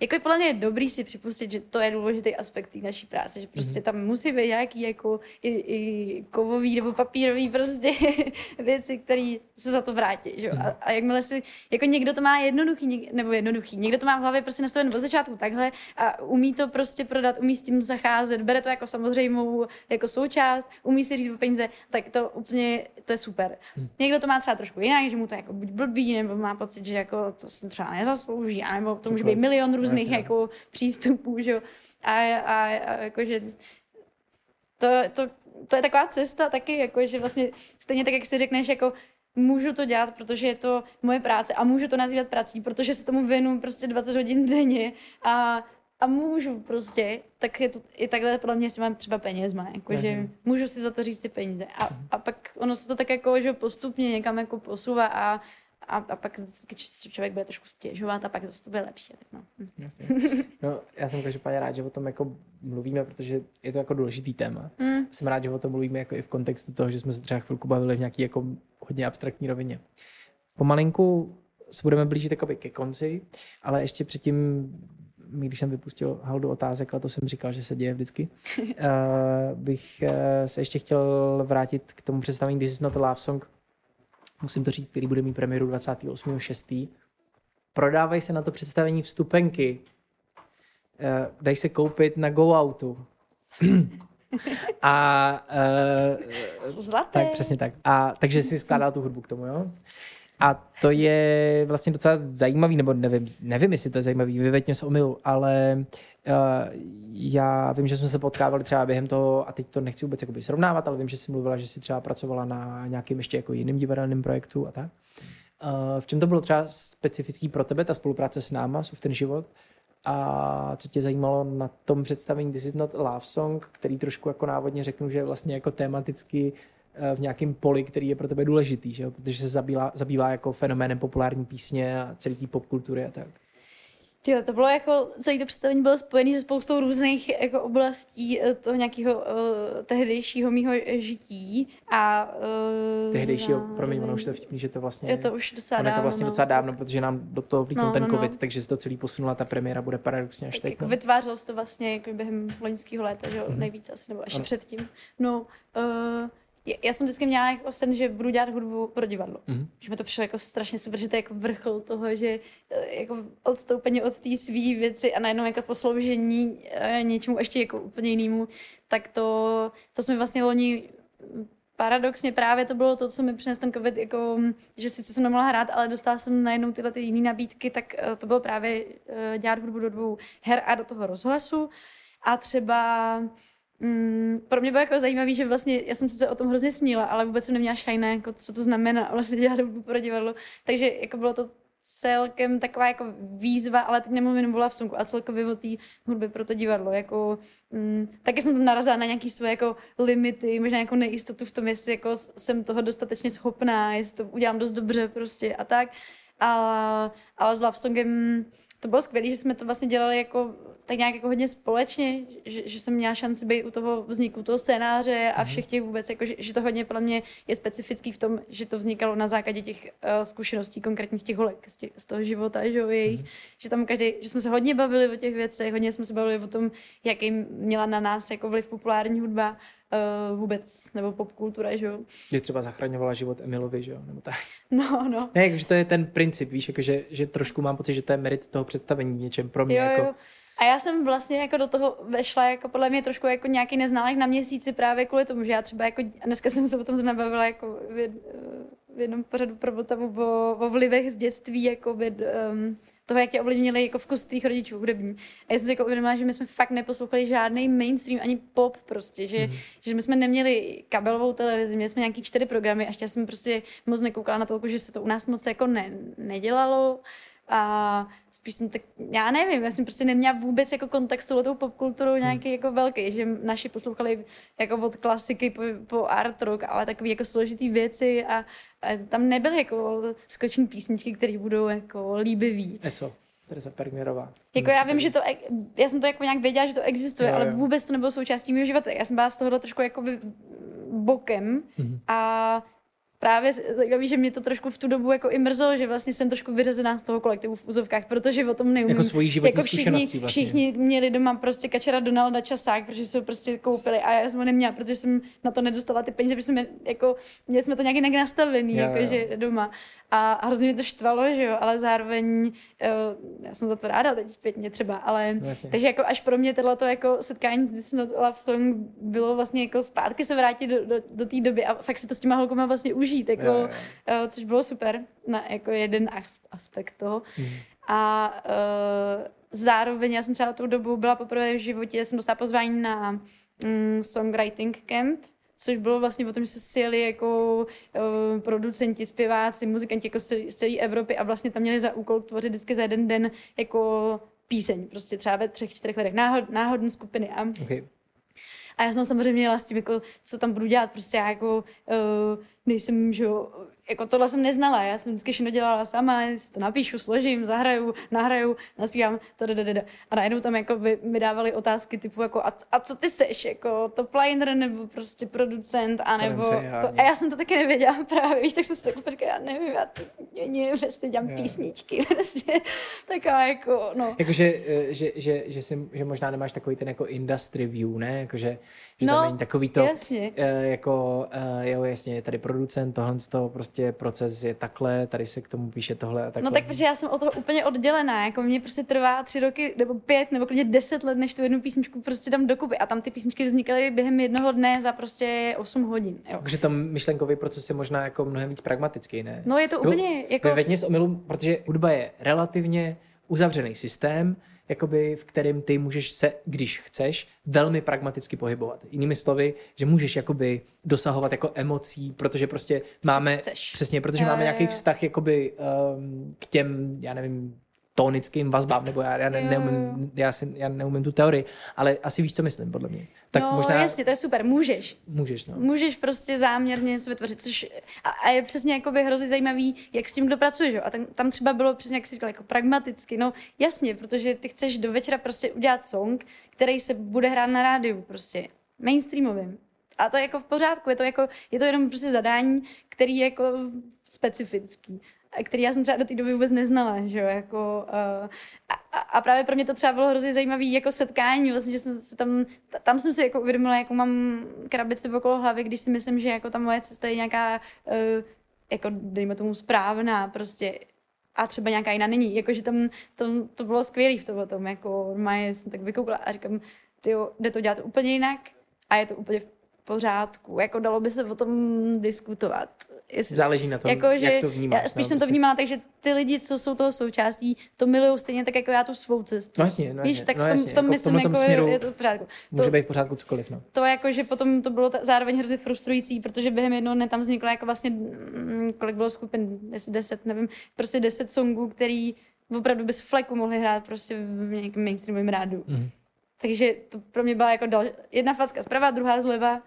jako podle mě je dobrý si připustit, že to je důležitý aspekt té naší práce, že prostě tam musí být nějaký jako i, i kovový nebo papírový prostě věci, které se za to vrátí. Že? jo. A, a jakmile si, jako někdo to má jednoduchý, něk, nebo jednoduchý, někdo to má v hlavě prostě nastaven od začátku takhle a umí to prostě prodat, umí s tím zacházet, bere to jako samozřejmou jako součást, umí si říct o peníze, tak to úplně, to je super. Někdo to má třeba trošku jinak, že mu to jako buď blbý, nebo má pocit, že jako to se třeba nezaslouží, nebo to může být milion různých Jasně, no. jako přístupů, že jo. A, a, a jakože to, to, to je taková cesta taky, jako, že vlastně stejně tak, jak si řekneš, jako můžu to dělat, protože je to moje práce a můžu to nazývat prací, protože se tomu věnu prostě 20 hodin denně a, a můžu prostě, tak je to i takhle podle mě si mám třeba penězma, jako, že Jasně. můžu si za to říct ty peníze a, a pak ono se to tak jako, že postupně někam jako posouvá a, a, a pak vždycky si člověk bude trošku stěžovat a pak zase to bude lepší. Tak no. hm. Jasně. No, já jsem každopádně rád, že o tom jako mluvíme, protože je to jako důležitý téma. Mm. Jsem rád, že o tom mluvíme jako i v kontextu toho, že jsme se třeba chvilku bavili v nějaký jako hodně abstraktní rovině. Pomalinku se budeme blížit jakoby ke konci, ale ještě předtím, když jsem vypustil haldu otázek, ale to jsem říkal, že se děje vždycky, uh, bych uh, se ještě chtěl vrátit k tomu představení This is not a love song. Musím to říct, který bude mít premiéru 28.6. Prodávají se na to představení vstupenky. Uh, dají se koupit na Go Outu. A uh, Jsou zlaté. tak, přesně tak. A takže si skládal tu hudbu k tomu, jo? A to je vlastně docela zajímavý, nebo nevím, nevím, jestli to je zajímavý, vyveď mě se omylu, ale uh, já vím, že jsme se potkávali třeba během toho, a teď to nechci vůbec jakoby srovnávat, ale vím, že jsi mluvila, že jsi třeba pracovala na nějakým ještě jako jiným divadelným projektu a tak. Uh, v čem to bylo třeba specifický pro tebe, ta spolupráce s náma, s ten život? A co tě zajímalo na tom představení This is not a love song, který trošku jako návodně řeknu, že je vlastně jako tematicky eh, v nějakém poli, který je pro tebe důležitý, že jo? protože se zabývá, zabývá jako fenoménem populární písně a celý té popkultury a tak. Jo, to bylo jako, celé to představení bylo spojené se spoustou různých jako oblastí eh, toho nějakého uh, tehdejšího mýho žití a uh, Tehdejšího, zároveň- promiň, ono už to je vtipný, že to vlastně Je to už docela ono je to dávno, vlastně no. docela dávno, protože nám do toho vlítnul No, ten no, no. covid, takže se to celý posunula, ta premiéra bude paradoxně až Tak teď. jako No. vytvářelo se to vlastně jako během loňského léta, že jo, Mhm. nejvíc asi, nebo ještě Ano. předtím. No, uh, já jsem vždycky měla jako sen, že budu dělat hudbu pro divadlo. Mhm. Že mi to přišlo jako strašně super, že to je jako vrchol toho, že eh, jako odstoupení od té svý věci a najednou jako posloužení eh, něčemu ještě jako úplně jinému, tak to, to jsme vlastně loni paradoxně právě to bylo to, co mi přinesl ten covid, jako, že sice jsem nemohla hrát, ale dostala jsem najednou tyhle ty jiné nabídky, tak eh, to bylo právě dělat hudbu do dvou her a do toho rozhlasu. A třeba Mm, pro mě bylo jako zajímavé, že vlastně já jsem sice o tom hrozně snila, ale vůbec jsem neměla šajné, jako co to znamená vlastně dělat hudbu pro divadlo. Takže jako bylo to celkem taková jako výzva, ale teď nemluvím jenom love songu, a celkově o té hudbě pro to divadlo. Jako, mm, taky jsem tam narazila na nějaké svoje jako limity, možná jako nejistotu v tom, jestli jako jsem toho dostatečně schopná, jestli to udělám dost dobře prostě a tak. A, ale s love songem to bylo skvělé, že jsme to vlastně dělali jako tak nějak jako hodně společně, že, že jsem měla šanci být u toho vzniku toho scénáře a Mhm. všech těch vůbec, jako, že, že to hodně podle mě je specifický v tom, že to vznikalo na základě těch uh, zkušeností konkrétních těch holek z, těch, z toho života, že jo, jejich, Mhm. že tam každý, že jsme se hodně bavili o těch věcech, hodně jsme se bavili o tom, jaký měla na nás jako vliv populární hudba, uh, vůbec, nebo popkultura, že jo. Je třeba zachraňovala život Emilovi, že jo? Nebo tak. No, no. Ne, jakože to je ten princip, víš, jakože, že trošku mám pocit, že to je merit toho představení v něčem pro mě. Jo, jako, jo. A já jsem vlastně jako do toho vešla jako podle mě trošku jako nějaký neználek na měsíci právě kvůli tomu, že já třeba jako, a dneska jsem se o tom zrovna bavila jako v, jed, v jednom pořadu pro Vltavu o, o vlivech z dětství, jako v, um, toho, jak tě ovlivnili jako vkus tvých rodičů hudební. A já jsem si jako uvědomila, že my jsme fakt neposlouchali žádný mainstream, ani pop prostě, že, mm. že my jsme neměli kabelovou televizi, měli jsme nějaký čtyři programy a já jsem prostě moc nekoukala na to, že se to u nás moc jako ne, nedělalo. A spíš jsem tak, já nevím, já jsem prostě neměla vůbec jako kontakt s tou popkulturou nějaký jako velký, že naši poslouchali jako od klasiky po, po art rock, ale takový jako složitý věci a, a tam nebyly jako skoční písničky, které budou jako líbivý. ESO, Teresa Pergnerová. Jako já vím, že to, já jsem to jako nějak věděla, že to existuje, Jo, ale jo. vůbec to nebylo součástí mého života. Já jsem byla z tohohle trošku jako bokem Mhm. a právě zajímavý, že mě to trošku v tu dobu jako i mrzelo, že vlastně jsem trošku vyřazená z toho kolektivu v úzovkách, protože o tom neumím. Jako svojí životní jako všichni, vlastně. všichni měli doma prostě kačera Donalda časák, protože se ho prostě koupili a já jsem ho neměla, protože jsem na to nedostala ty peníze, protože jsme jako, měli jsme to nějak jinak nastavený, Jo, jako, jo. že doma. A, hrozně mě to štvalo, že jo, ale zároveň, eh, já jsem za to ráda teď zpětně třeba, ale No, jasně. takže jako až pro mě tohleto jako setkání s This is Not Love Song bylo vlastně jako zpátky se vrátit do, do, do té doby a fakt si to s těma holkama vlastně užít, jako, Jo, jo, eh, což bylo super, na jako jeden as- aspekt toho. Mhm. A uh, zároveň já jsem třeba tou dobu byla poprvé v životě, jsem dostala pozvání na mm, songwriting camp, což bylo vlastně o tom, že se sjeli jako uh, producenti, zpěváci, muzikanti jako z celé- Evropy a vlastně tam měli za úkol tvořit vždycky za jeden den jako píseň, prostě třeba ve třech, čtyřech letech, náhod, náhodné skupiny. A Okay. a já jsem samozřejmě měla s tím, jako, co tam budu dělat, prostě já jako uh, nejsem, že jo, jako tohle jsem neznala, já jsem vždycky všechno dělala sama, to napíšu, složím, zahraju, nahraju, naspívám, tadadadada. A najednou tam jako by, mi dávali otázky typu jako, a, a co ty seš, jako top liner nebo prostě producent, a nebo, co je to, a já jsem to taky nevěděla právě, víš, tak jsem si tak říkala, já nevím, já to není, prostě dělám Jo. písničky, prostě, taková jako, no. Jakože, eh, že, že, že, si, že možná nemáš takový ten jako industry view, ne? Jakože, že No, tam není takový to, jasně. eh, jako, eh, jo, jasně, je tady producent, tohle z toho prostě proces je takhle, tady se k tomu píše tohle a takhle. No tak protože já jsem od toho úplně oddělená, jako mě prostě trvá tři roky nebo pět nebo klidně deset let, než tu jednu písničku prostě dám dokupy a tam ty písničky vznikaly během jednoho dne za prostě 8 hodin, jo. Takže ten myšlenkový proces je možná jako mnohem víc pragmatický, ne? No je to úplně jako... Vyvedni z omylu, protože hudba je relativně uzavřený systém, jakoby, v kterém ty můžeš se, když chceš, velmi pragmaticky pohybovat. Jinými slovy, že můžeš jakoby dosahovat jako emocí, protože prostě máme, chceš. přesně, protože Jo, máme jo, nějaký vztah jakoby um, k těm, já nevím, tónickým vazbám, nebo já, já, ne, neumím, já, si, já neumím tu teorii, ale asi víš, co myslím, podle mě. Tak no možná jasně, to je super, můžeš. můžeš, no. Můžeš prostě záměrně něco vytvořit, což a, a je přesně jakoby hrozně zajímavý, jak s tím kdo pracuje, že? A tam, tam třeba bylo přesně, jak jsi říkal, jako pragmaticky, no jasně, protože ty chceš do večera prostě udělat song, který se bude hrát na rádiu, prostě mainstreamovým. A to je jako v pořádku, je to jako, je to jenom prostě zadání, který je jako specifický který já jsem třeba do té doby vůbec neznala, že jo, jako, uh, a, a, právě pro mě to třeba bylo hrozně zajímavé jako setkání, vlastně, že jsem se tam, ta- tam jsem si jako uvědomila, jako mám krabici okolo hlavy, když si myslím, že jako ta moje cesta je nějaká, uh, jako dejme tomu správná, prostě a třeba nějaká jiná není. Jakože tam, tam to bylo skvělé v tom, tom jako normálně jsem tak vykoukla a říkám, tyjo, jde to dělat úplně jinak a je to úplně v pořádku. Jako dalo by se o tom diskutovat. Jestli, Záleží na tom, jako, že jak to vnímáš. Já spíš no, jsem to vnímala tak, že ty lidi, co jsou toho součástí, to milují stejně tak, jako já tu svou cestu. No jasně, no Víš, jasně, tak no v tom, jasně, v tom jako myslím, jako směru je, to v pořádku. Může to, být v pořádku cokoliv, no. to jako, že potom to bylo ta, zároveň hrozně frustrující, protože během jednoho dne tam vzniklo jako vlastně, mm, kolik bylo skupin, deset, deset, nevím, prostě deset songů, který opravdu bez fleku mohli hrát prostě v nějakém mainstreamovém rádu. Mhm. Takže to pro mě byla jako dal, jedna facka zprava, druhá zleva.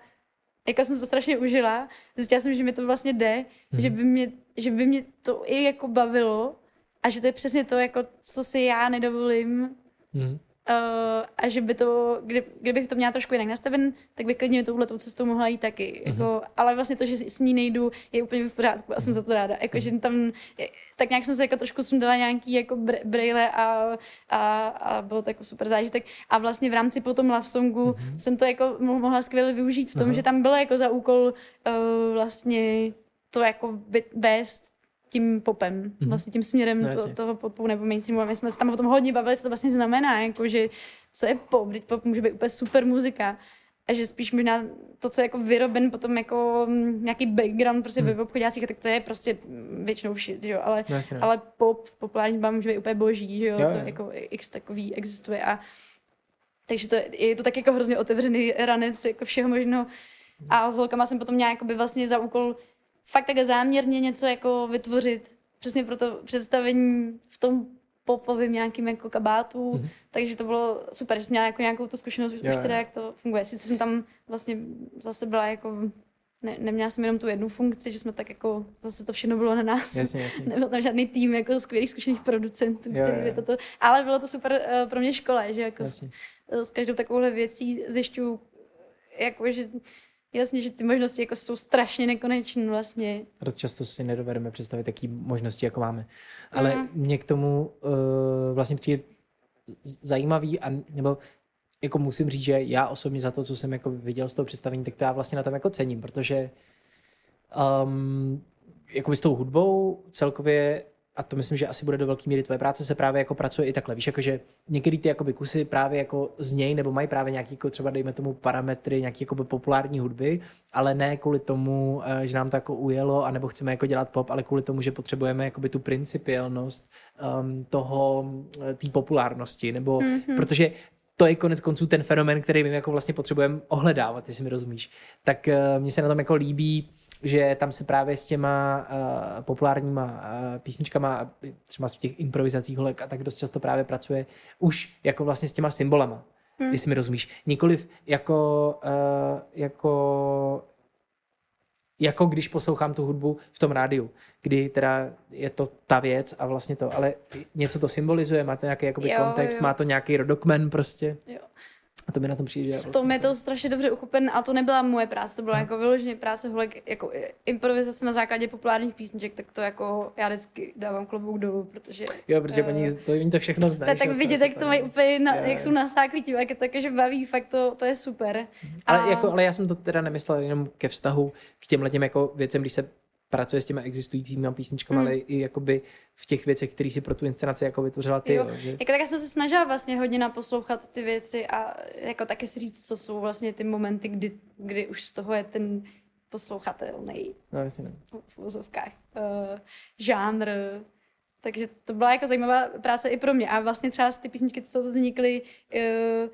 Jako jsem to strašně užila. Zjistila jsem, že mi to vlastně jde, Mhm. že, by mě, že by mě to i jako bavilo a že to je přesně to, jako, co si já nedovolím Mhm. Uh, a že by to, kdy, kdybych to měla trošku jinak nastaven, tak bych klidně touhle tou cestou mohla jít taky. Mhm. Jako, ale vlastně to, že s ní nejdu, je úplně v pořádku a jsem za to ráda. Jako, že tam, tak nějak jsem se jako trošku sundala nějaký jako br- brýle a, a, a bylo to jako super zážitek. A vlastně v rámci potom Love Songu jsem to jako mo- mohla skvěle využít v tom, Mhm. že tam bylo jako za úkol uh, vlastně to jako vést tím popem, vlastně tím směrem No, to, toho popu nebo mainstreamu. A my jsme se tam o tom hodně bavili, co to vlastně znamená, jako že co je pop, teď pop může být úplně super muzika a že spíš možná to, co je jako vyroben potom jako mm, nějaký background prostě Hmm. ve obchodácích, tak to je prostě většinou shit, že jo, ale, No, jasně, no. ale pop, populární hudba může být úplně boží, že jo, Jo, to jo. jako x takový existuje a takže to je, je to tak jako hrozně otevřený ranec jako všeho možného. A s holkama jsem potom nějak by vlastně za úkol fakt takhle záměrně něco jako vytvořit. Přesně pro to představení v tom popovým nějakým jako kabátu. Mm-hmm. Takže to bylo super, že jsem měla jako nějakou tu zkušenost už Jo, teda, jak to funguje. Sice jsem tam vlastně zase byla jako ne, neměla jsem jenom tu jednu funkci, že jsme tak jako, zase to všechno bylo na nás. Jasně, jasně. Nebyl tam žádný tým jako skvělých zkušených producentů, Jo, který by toto, ale bylo to super eh, pro mě škola, že jako s, s každou takovouhle věcí zjišťuju, jako, že jasně, že ty možnosti jako jsou strašně nekonečné vlastně. Často si nedovedeme představit, jaký možnosti jako máme. Ale Mhm. mě k tomu uh, vlastně přijde zajímavý, a, nebo jako musím říct, že já osobně za to, co jsem jako viděl z toho představení, tak to já vlastně na tom jako cením, protože um, jako s tou hudbou celkově a to myslím, že asi bude do velké míry tvoje práce, se právě jako pracuje i takhle. Víš, jakože některé ty jakoby kusy právě jako z něj, nebo mají právě nějaký, jako třeba dejme tomu parametry, nějaký jakoby populární hudby, ale ne kvůli tomu, eh, že nám to jako ujelo, anebo chceme jako dělat pop, ale kvůli tomu, že potřebujeme jakoby tu principiálnost um, toho, eh, té populárnosti, nebo mm-hmm. protože to je konec konců ten fenomen, který my jako vlastně potřebujeme ohledávat, jestli mi rozumíš. Tak uh, mně se na tom jako líbí, že tam se právě s těma uh, populárníma uh, písničkama, třeba v těch improvizacích holek a tak dost často právě pracuje už jako vlastně s těma symbolama, hmm. jestli mi rozumíš. Nikoliv jako, uh, jako jako když poslouchám tu hudbu v tom rádiu, kdy teda je to ta věc a vlastně to, ale něco to symbolizuje, má to nějaký jakoby Jo, kontext, jo. má to nějaký rodokmen prostě. Jo. A to mi na tom přijde, že V tom je to strašně dobře uchopen a to nebyla moje práce, to byla jako vyloženě práce holek, jako improvizace na základě populárních písniček, tak to jako já vždycky dávám klobouk dolů, protože Jo, protože eh, oni to, oni to všechno znají. tak vidět, z toho jak to mají úplně, na, Jo, jak jsou nasáklí tím, jak je to také, že baví, fakt to, to je super. Ale, A- jako, ale já jsem to teda nemyslel jenom ke vztahu k těmhle těm jako věcem, když se pracuje s těma existujícími písničkami, Hmm. ale i jakoby v těch věcech, které si pro tu inscenaci jako vytvořila ty. Jo. Jo. že... Jako tak já jsem se snažila vlastně hodně naposlouchat ty věci a jako taky si říct, co jsou vlastně ty momenty, kdy, kdy už z toho je ten poslouchatelný No, jasně ne. v uvozovkách uh, žánr. Takže to byla jako zajímavá práce i pro mě. A vlastně třeba ty písničky, co vznikly, uh,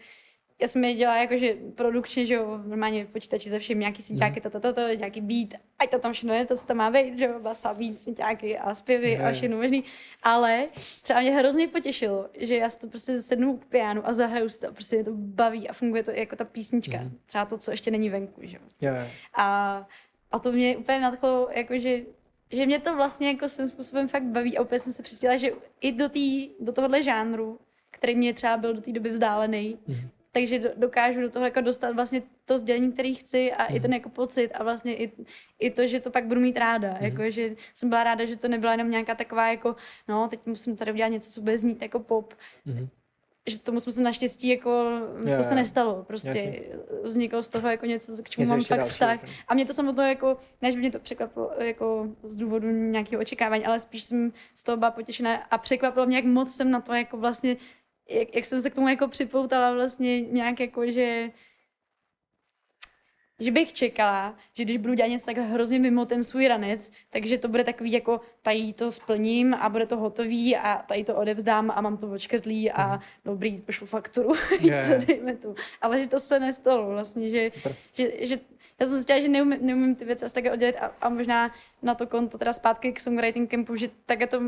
já jsem je dělala jakože produkčně, že jo, normálně v počítači ze všem, nějaký synťáky, to, to, to, to, nějaký beat, ať to tam všechno je, to, co tam má být, že jo, basa, beat, synťáky a zpěvy a všechno možný. Ale třeba mě hrozně potěšilo, že já si to prostě sednu k pianu a zahraju si to, prostě mě to baví a funguje to jako ta písnička. Mhm. Třeba to, co ještě není venku, že jo. A, a to mě úplně nadchlo, jakože že mě to vlastně jako svým způsobem fakt baví a úplně jsem se přistila, že i do, tý, do tohohle žánru, který mě třeba byl do té doby vzdálený, Mhm. Takže do, dokážu do toho jako dostat vlastně to sdělení, který chci a i ten jako pocit a vlastně i, i to, že to pak budu mít ráda. Mhm. Jako, že jsem byla ráda, že to nebyla jenom nějaká taková jako, no, teď musím tady udělat něco, co bude znít jako pop. Mhm. Že tomu jsme se naštěstí jako, Jo, to se nestalo. Prostě Jasně. vzniklo z toho jako něco, k čemu Něco mám fakt dalšího, vztah. jako. A mě to samotné jako, ne, že by mě to překvapilo jako z důvodu nějakého očekávání, ale spíš jsem z toho byla potěšená a překvapilo mě, jak moc jsem na to jako vlastně, jak, jak jsem se k tomu jako připoutala vlastně nějak jako, že že bych čekala, že když budu dělat něco takhle hrozně mimo ten svůj ranec, takže to bude takový jako tady to splním a bude to hotový a tady to odevzdám a mám to odškrtlý a dobrý, pošlu fakturu, Jo, co, dejme tu. Ale že to se nestalo vlastně, že, Super. že, že já jsem si chtěla, že neumím, neumím ty věci asi také oddělit a, a možná na to konto teda zpátky k songwriting campu, že tak je to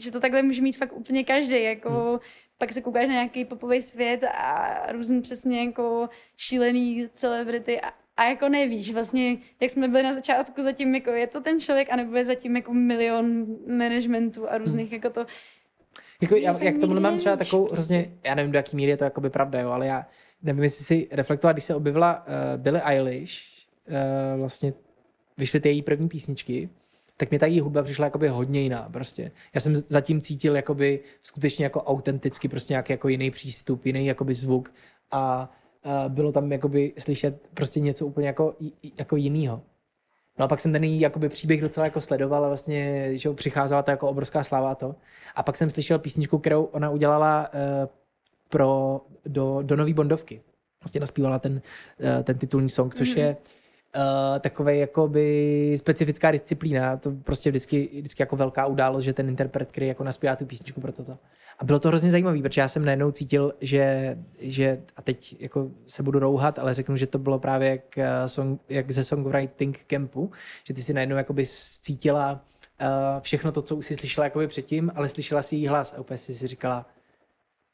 že to takhle může mít fakt úplně každý, jako hmm. pak se koukáš na nějaký popový svět a různý přesně jako šílený celebrity a, a jako nevíš vlastně, jak jsme byli na začátku zatím, jako je to ten člověk, anebo je zatím jako milion managementů a různých hmm. jako to, Jako, já, jak nikdy mám třeba takovou prostě. hrozně, já nevím, do jaký míry je to jakoby pravda, jo, ale já nevím, jestli si reflektovala, když se objevila uh, Billie Eilish, uh, vlastně vyšly ty její první písničky, tak mi ta její hudba přišla jakoby hodně jiná prostě. Já jsem zatím cítil jakoby skutečně jako autenticky prostě nějaký jako jiný přístup, jiný jakoby zvuk a uh, bylo tam jakoby slyšet prostě něco úplně jako, jako jinýho. No a pak jsem ten její jakoby příběh docela jako sledoval a vlastně, že přicházela ta jako obrovská sláva a to. A pak jsem slyšel písničku, kterou ona udělala uh, pro, do, do nový Bondovky. Vlastně naspívala ten, uh, ten titulní song, což mm-hmm. je uh, takový jakoby specifická disciplína, to prostě vždycky, vždycky jako velká událost, že ten interpret, který jako naspívá tu písničku pro toto. A bylo to hrozně zajímavé, protože já jsem najednou cítil, že, že a teď jako se budu rouhat, ale řeknu, že to bylo právě jak, eh, song, jak ze songwriting campu, že ty si najednou jakoby cítila uh, všechno to, co už si slyšela jakoby předtím, ale slyšela si její hlas a úplně si si říkala,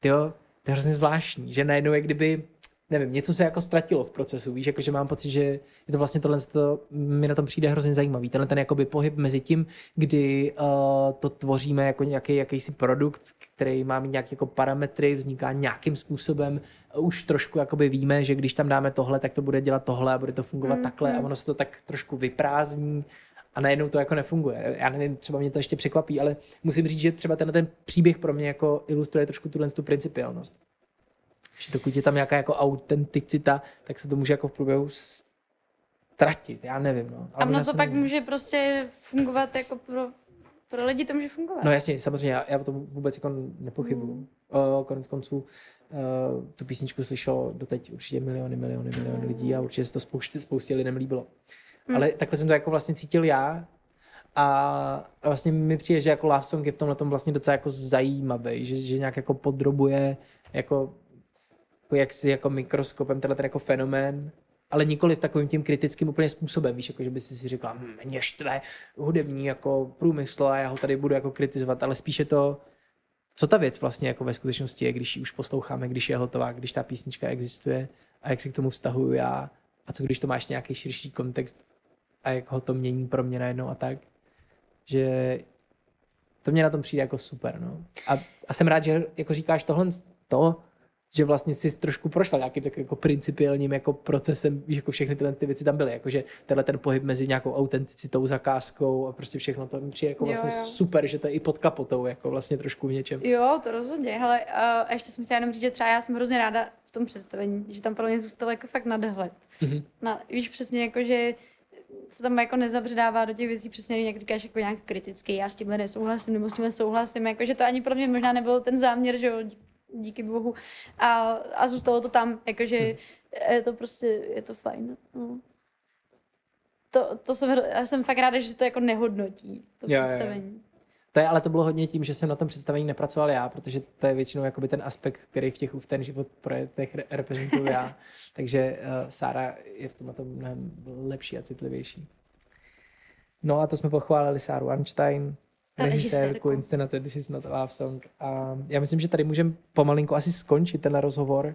jo, to je hrozně zvláštní, že najednou je kdyby, nevím, něco se jako ztratilo v procesu, víš, jakože mám pocit, že je to vlastně tohle, to, mi na tom přijde hrozně zajímavý, tenhle ten jakoby pohyb mezi tím, kdy uh, to tvoříme jako nějaký jakýsi produkt, který má mít nějaké jako parametry, vzniká nějakým způsobem, už trošku jakoby víme, že když tam dáme tohle, tak to bude dělat tohle a bude to fungovat mm, takhle a ono se to tak trošku vyprázdní a najednou to jako nefunguje. Já nevím, třeba mě to ještě překvapí, ale musím říct, že třeba tenhle ten příběh pro mě jako ilustruje trošku tuhle tu principiálnost. Že dokud je tam nějaká jako autenticita, tak se to může jako v průběhu ztratit, já nevím. No. A ono to pak mýlím. může prostě fungovat jako pro, pro lidi to může fungovat. No jasně, samozřejmě, já, já o tom vůbec jako nepochybuju. Mm. Konec konců uh, tu písničku slyšelo doteď určitě miliony, miliony, miliony lidí a určitě se to spoustě, spoustě lidem líbilo. Mm. Ale takhle jsem to jako vlastně cítil já a vlastně mi přijde, že jako Love Song je v tomhle tom vlastně docela jako zajímavý, že, že nějak jako podrobuje jako, jako jak si jako mikroskopem tenhle ten jako fenomén ale nikoli v takovým tím kritickým úplně způsobem, víš, jako že by si si řekla, hm, mě štve hudební jako průmysl a já ho tady budu jako kritizovat, ale spíše to, co ta věc vlastně jako ve skutečnosti je, když ji už posloucháme, když je hotová, když ta písnička existuje a jak si k tomu vztahuju já a co když to máš nějaký širší kontext a jak ho to mění pro mě najednou a tak, že to mě na tom přijde jako super, no. A, a jsem rád, že jako říkáš tohle to, že vlastně si trošku prošla nějakým tak jako principiálním jako procesem, víš, jako všechny tyhle ty věci tam byly, jakože tenhle ten pohyb mezi nějakou autenticitou, zakázkou a prostě všechno to mi přijde jako Jo, vlastně jo. super, že to je i pod kapotou, jako vlastně trošku v něčem. Jo, to rozhodně. Hele, a ještě jsem chtěla jenom říct, že třeba já jsem hrozně ráda v tom představení, že tam pro mě zůstalo jako fakt nadhled. Mhm. Na, víš přesně jako, že se tam jako nezabředává do těch věcí přesně, jak říkáš, jako nějak kritický, já s tímhle nesouhlasím, nebo s tímhle souhlasím, jako, že to ani pro mě možná nebyl ten záměr, že jo, díky bohu. A, a zůstalo to tam, jakože je to prostě, je to fajn. No. To, to jsem, já jsem fakt ráda, že to jako nehodnotí, to Jo, jo, jo. představení. To je, ale to bylo hodně tím, že jsem na tom představení nepracoval já, protože to je většinou jakoby ten aspekt, který v těch v ten život projektech re- reprezentuju já. Takže uh, Sára je v tomhle tom mnohem lepší a citlivější. No a to jsme pochválili Sáru Einstein, režisérku, inscenace This is not a love song. A já myslím, že tady můžeme pomalinku asi skončit ten rozhovor.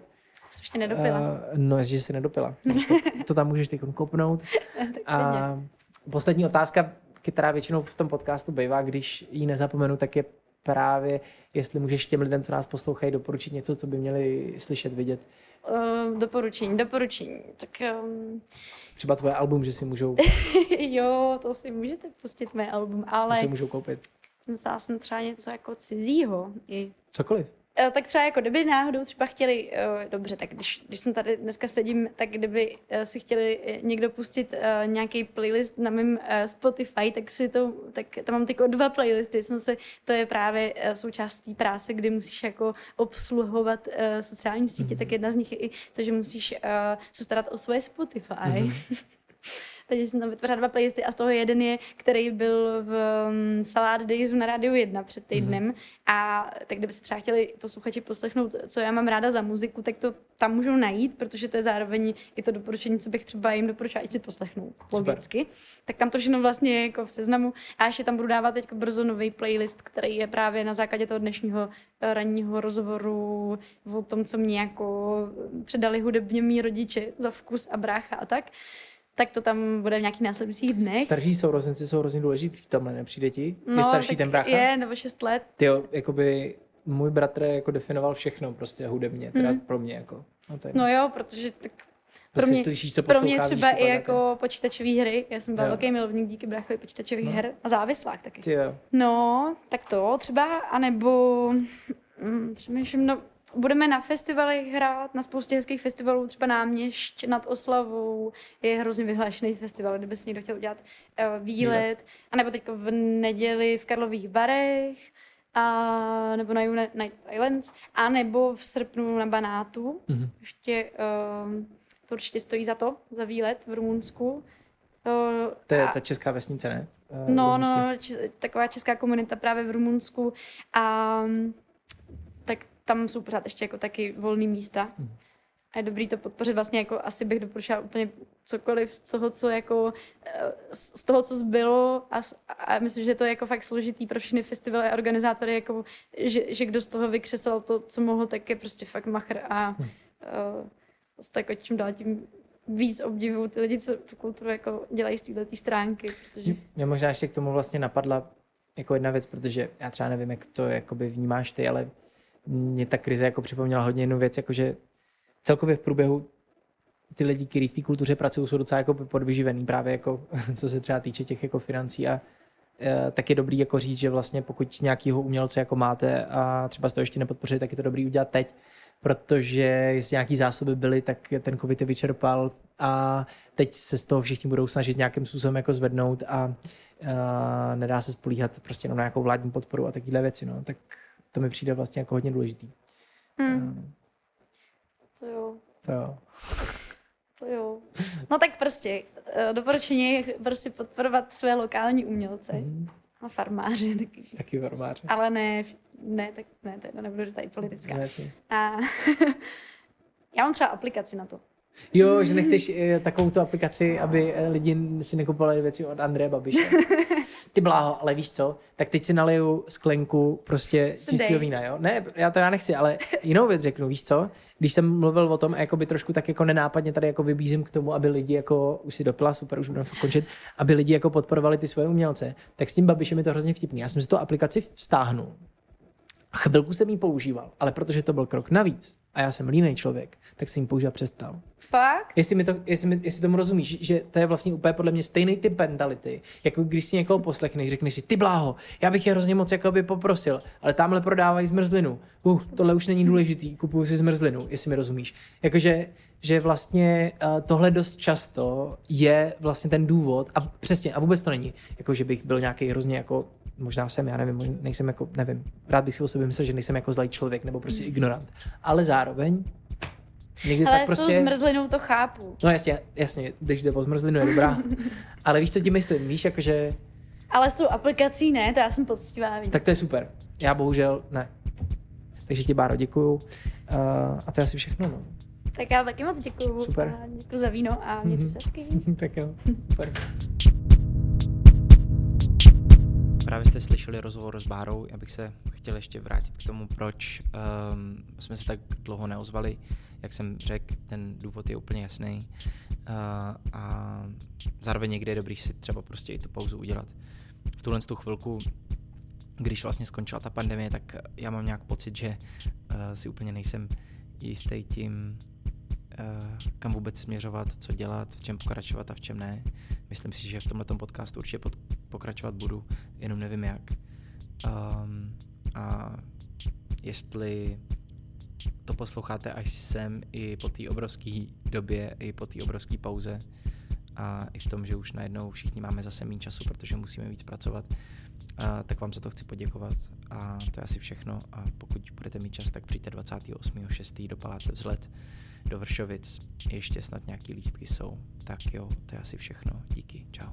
Jsem ještě nedopila. Uh, no, jestliže jsi nedopila. To, to tam můžeš teď kopnout. A poslední otázka, která většinou v tom podcastu bývá, když ji nezapomenu, tak je právě, jestli můžeš těm lidem, co nás poslouchají, doporučit něco, co by měli slyšet, vidět. Uh, doporučení, doporučení. Tak um, Třeba tvoje album, že si můžou, jo, to si můžete pustit mé album, ale že si můžou koupit. myslela jsem třeba něco jako cizího. I. Cokoliv. Eh, Tak třeba jako kdyby náhodou třeba chtěli, eh, dobře, tak když, když jsem tady dneska sedím, tak kdyby eh, si chtěli někdo pustit nějaký playlist na mém Spotify, tak si to, tak tam mám tyko dva playlisty, jsem se, to je právě součást té práce, kdy musíš jako obsluhovat sociální sítě, tak jedna z nich je i to, že musíš se starat o svoje Spotify. Takže jsem tam vytvořila dva playlisty a z toho jeden je, který byl v um, Salad Days na Rádiu 1 před týdnem. Mm-hmm. A tak kdyby se třeba chtěli posluchači poslechnout, co já mám ráda za muziku, tak to tam můžou najít, protože to je zároveň i to doporučení, co bych třeba jim doporučila, ať si poslechnou logicky. Tak tam to všechno vlastně je jako v seznamu. A ještě tam budu dávat teď brzo nový playlist, který je právě na základě toho dnešního eh, ranního rozhovoru o tom, co mě jako předali hudebně mý rodiče za vkus a brácha a tak tak to tam bude v nějakých následujících dnech. Starší sourozenci jsou hrozně důležití v tomhle, nepřijde ti? Je starší ten brácha? Je, nebo 6 let. Ty jo, jakoby můj bratr jako definoval všechno prostě hudebně, teda Hmm. pro mě jako. No, to je No jo, protože tak pro Prostě mě, slyšíš, co pro mě třeba i jako počítačové hry. Já jsem byl Jo. velký milovník díky bráchovi počítačových No. her a závislák taky. Jo. No, tak to třeba, anebo mm, přemýšlím, no, budeme na festivalech hrát, na spoustě hezkých festivalů, třeba Náměšť nad Oslavou je hrozně vyhlášený festival, kdyby si někdo chtěl udělat uh, výlet, anebo teď v neděli v Karlových Varech, a nebo na United Islands, a nebo v srpnu na Banátu. Mhm. Ještě, um, to určitě stojí za to, za výlet v Rumunsku. Uh, To je a- ta česká vesnice, ne? Eh, No, Rumunsku. no, či, taková česká komunita právě v Rumunsku a tam jsou pořád ještě jako taky volné místa. Mhm. A je dobrý to podpořit vlastně jako asi bych doporučila úplně cokoliv z toho, co jako eh, z toho, co zbylo a, a myslím, že to je jako fakt složitý pro všechny festivaly a organizátory, jako, že, že kdo z toho vykřesal to, co mohl, tak je prostě fakt machr a Hm. uh, tak jako čím dál tím víc obdivuju ty lidi, co tu kulturu jako dělají z této stránky, protože Mě možná ještě k tomu vlastně napadla jako jedna věc, protože já třeba nevím, jak to jakoby vnímáš ty, ale mě ta krize jako připomněla hodně jednu věc, jakože celkově v průběhu ty lidi, kteří v té kultuře pracují, jsou docela jako podvyživený právě jako, co se třeba týče těch jako financí a eh, tak je dobrý jako říct, že vlastně pokud nějakýho umělce jako máte a třeba jste to ještě nepodpořili, tak je to dobrý udělat teď, protože jestli nějaký zásoby byly, tak ten covid je vyčerpal a teď se z toho všichni budou snažit nějakým způsobem jako zvednout a, a nedá se spolíhat prostě jenom na nějakou vládní podporu a takovéhle věci, no. tak to mi přijde vlastně jako hodně důležitý. hmm, Mm. to jo. To jo. To jo. No tak prostě, eh, doporučení je prostě podporovat své lokální umělce Mhm. a farmáře taky. Taky farmáře. Ale ne, ne, tak ne, to nebudu tady politická. No, jasně. A já mám třeba aplikaci na to. Jo, že nechceš eh, takovou tu aplikaci, aby eh, lidi si nekupovali věci od Andreje Babiše. Ty bláho, ale víš co, tak teď si naliju sklenku prostě čistého vína, jo? Ne, já to já nechci, ale jinou věc řeknu, víš co? Když jsem mluvil o tom, jako by trošku tak jako nenápadně tady jako vybízím k tomu, aby lidi jako, už si dopila, super, už budeme končit, aby lidi jako podporovali ty svoje umělce, tak s tím Babišem je to hrozně vtipný. Já jsem si tu aplikaci vztáhnul. Chvilku jsem ji používal, ale protože to byl krok navíc a já jsem línej člověk, tak jsem ji používat přestal. Fakt? Jestli, mi to, jestli, mi, jestli tomu rozumíš, že to je vlastně úplně podle mě stejný typ mentality, jako když si někoho poslechneš, řekneš si, ty bláho, já bych je hrozně moc jakoby poprosil, ale tamhle prodávají zmrzlinu. Uh, tohle už není důležitý, kupuju si zmrzlinu, jestli mi rozumíš. Jakože že vlastně uh, tohle dost často je vlastně ten důvod a přesně, a vůbec to není, jako že bych byl nějaký hrozně jako možná jsem, já nevím, možná nejsem jako, nevím, rád bych si o sobě myslel, že nejsem jako zlý člověk nebo prostě ignorant, ale zároveň někdy Ale tak s tou prostě... zmrzlinou to chápu. No jasně, jasně, když jde o zmrzlinu, je dobrá. Ale víš, co ti myslím? Víš, jakože, Ale s tou aplikací ne, to já jsem poctivá. víš. tak to je super. Já bohužel ne. Takže ti, Báro, děkuju. Uh, a to je asi všechno, no. Tak já taky moc děkuju. Super. A děkuju za víno a mějte se hezky. tak jo, super. Právě jste slyšeli rozhovor s Bárou, já bych se chtěl ještě vrátit k tomu, proč um, jsme se tak dlouho neozvali. Jak jsem řekl, ten důvod je úplně jasný. Uh, a zároveň někde je dobrý si třeba prostě i tu pauzu udělat. V tuhle tu chvilku, když vlastně skončila ta pandemie, tak já mám nějak pocit, že uh, si úplně nejsem jistý tím, kam vůbec směřovat, co dělat, v čem pokračovat a v čem ne. Myslím si, že v tomhle podcastu určitě pod, pokračovat budu, jenom nevím jak. Um, a jestli to posloucháte až sem i po té obrovské době, i po té obrovské pauze a i v tom, že už najednou všichni máme zase méně času, protože musíme víc pracovat, a, tak vám za to chci poděkovat. A to je asi všechno. A pokud budete mít čas, tak přijďte 28.6. do Paláce vzlet do Vršovic, ještě snad nějaký lístky jsou, tak jo, to je asi všechno, díky, čau.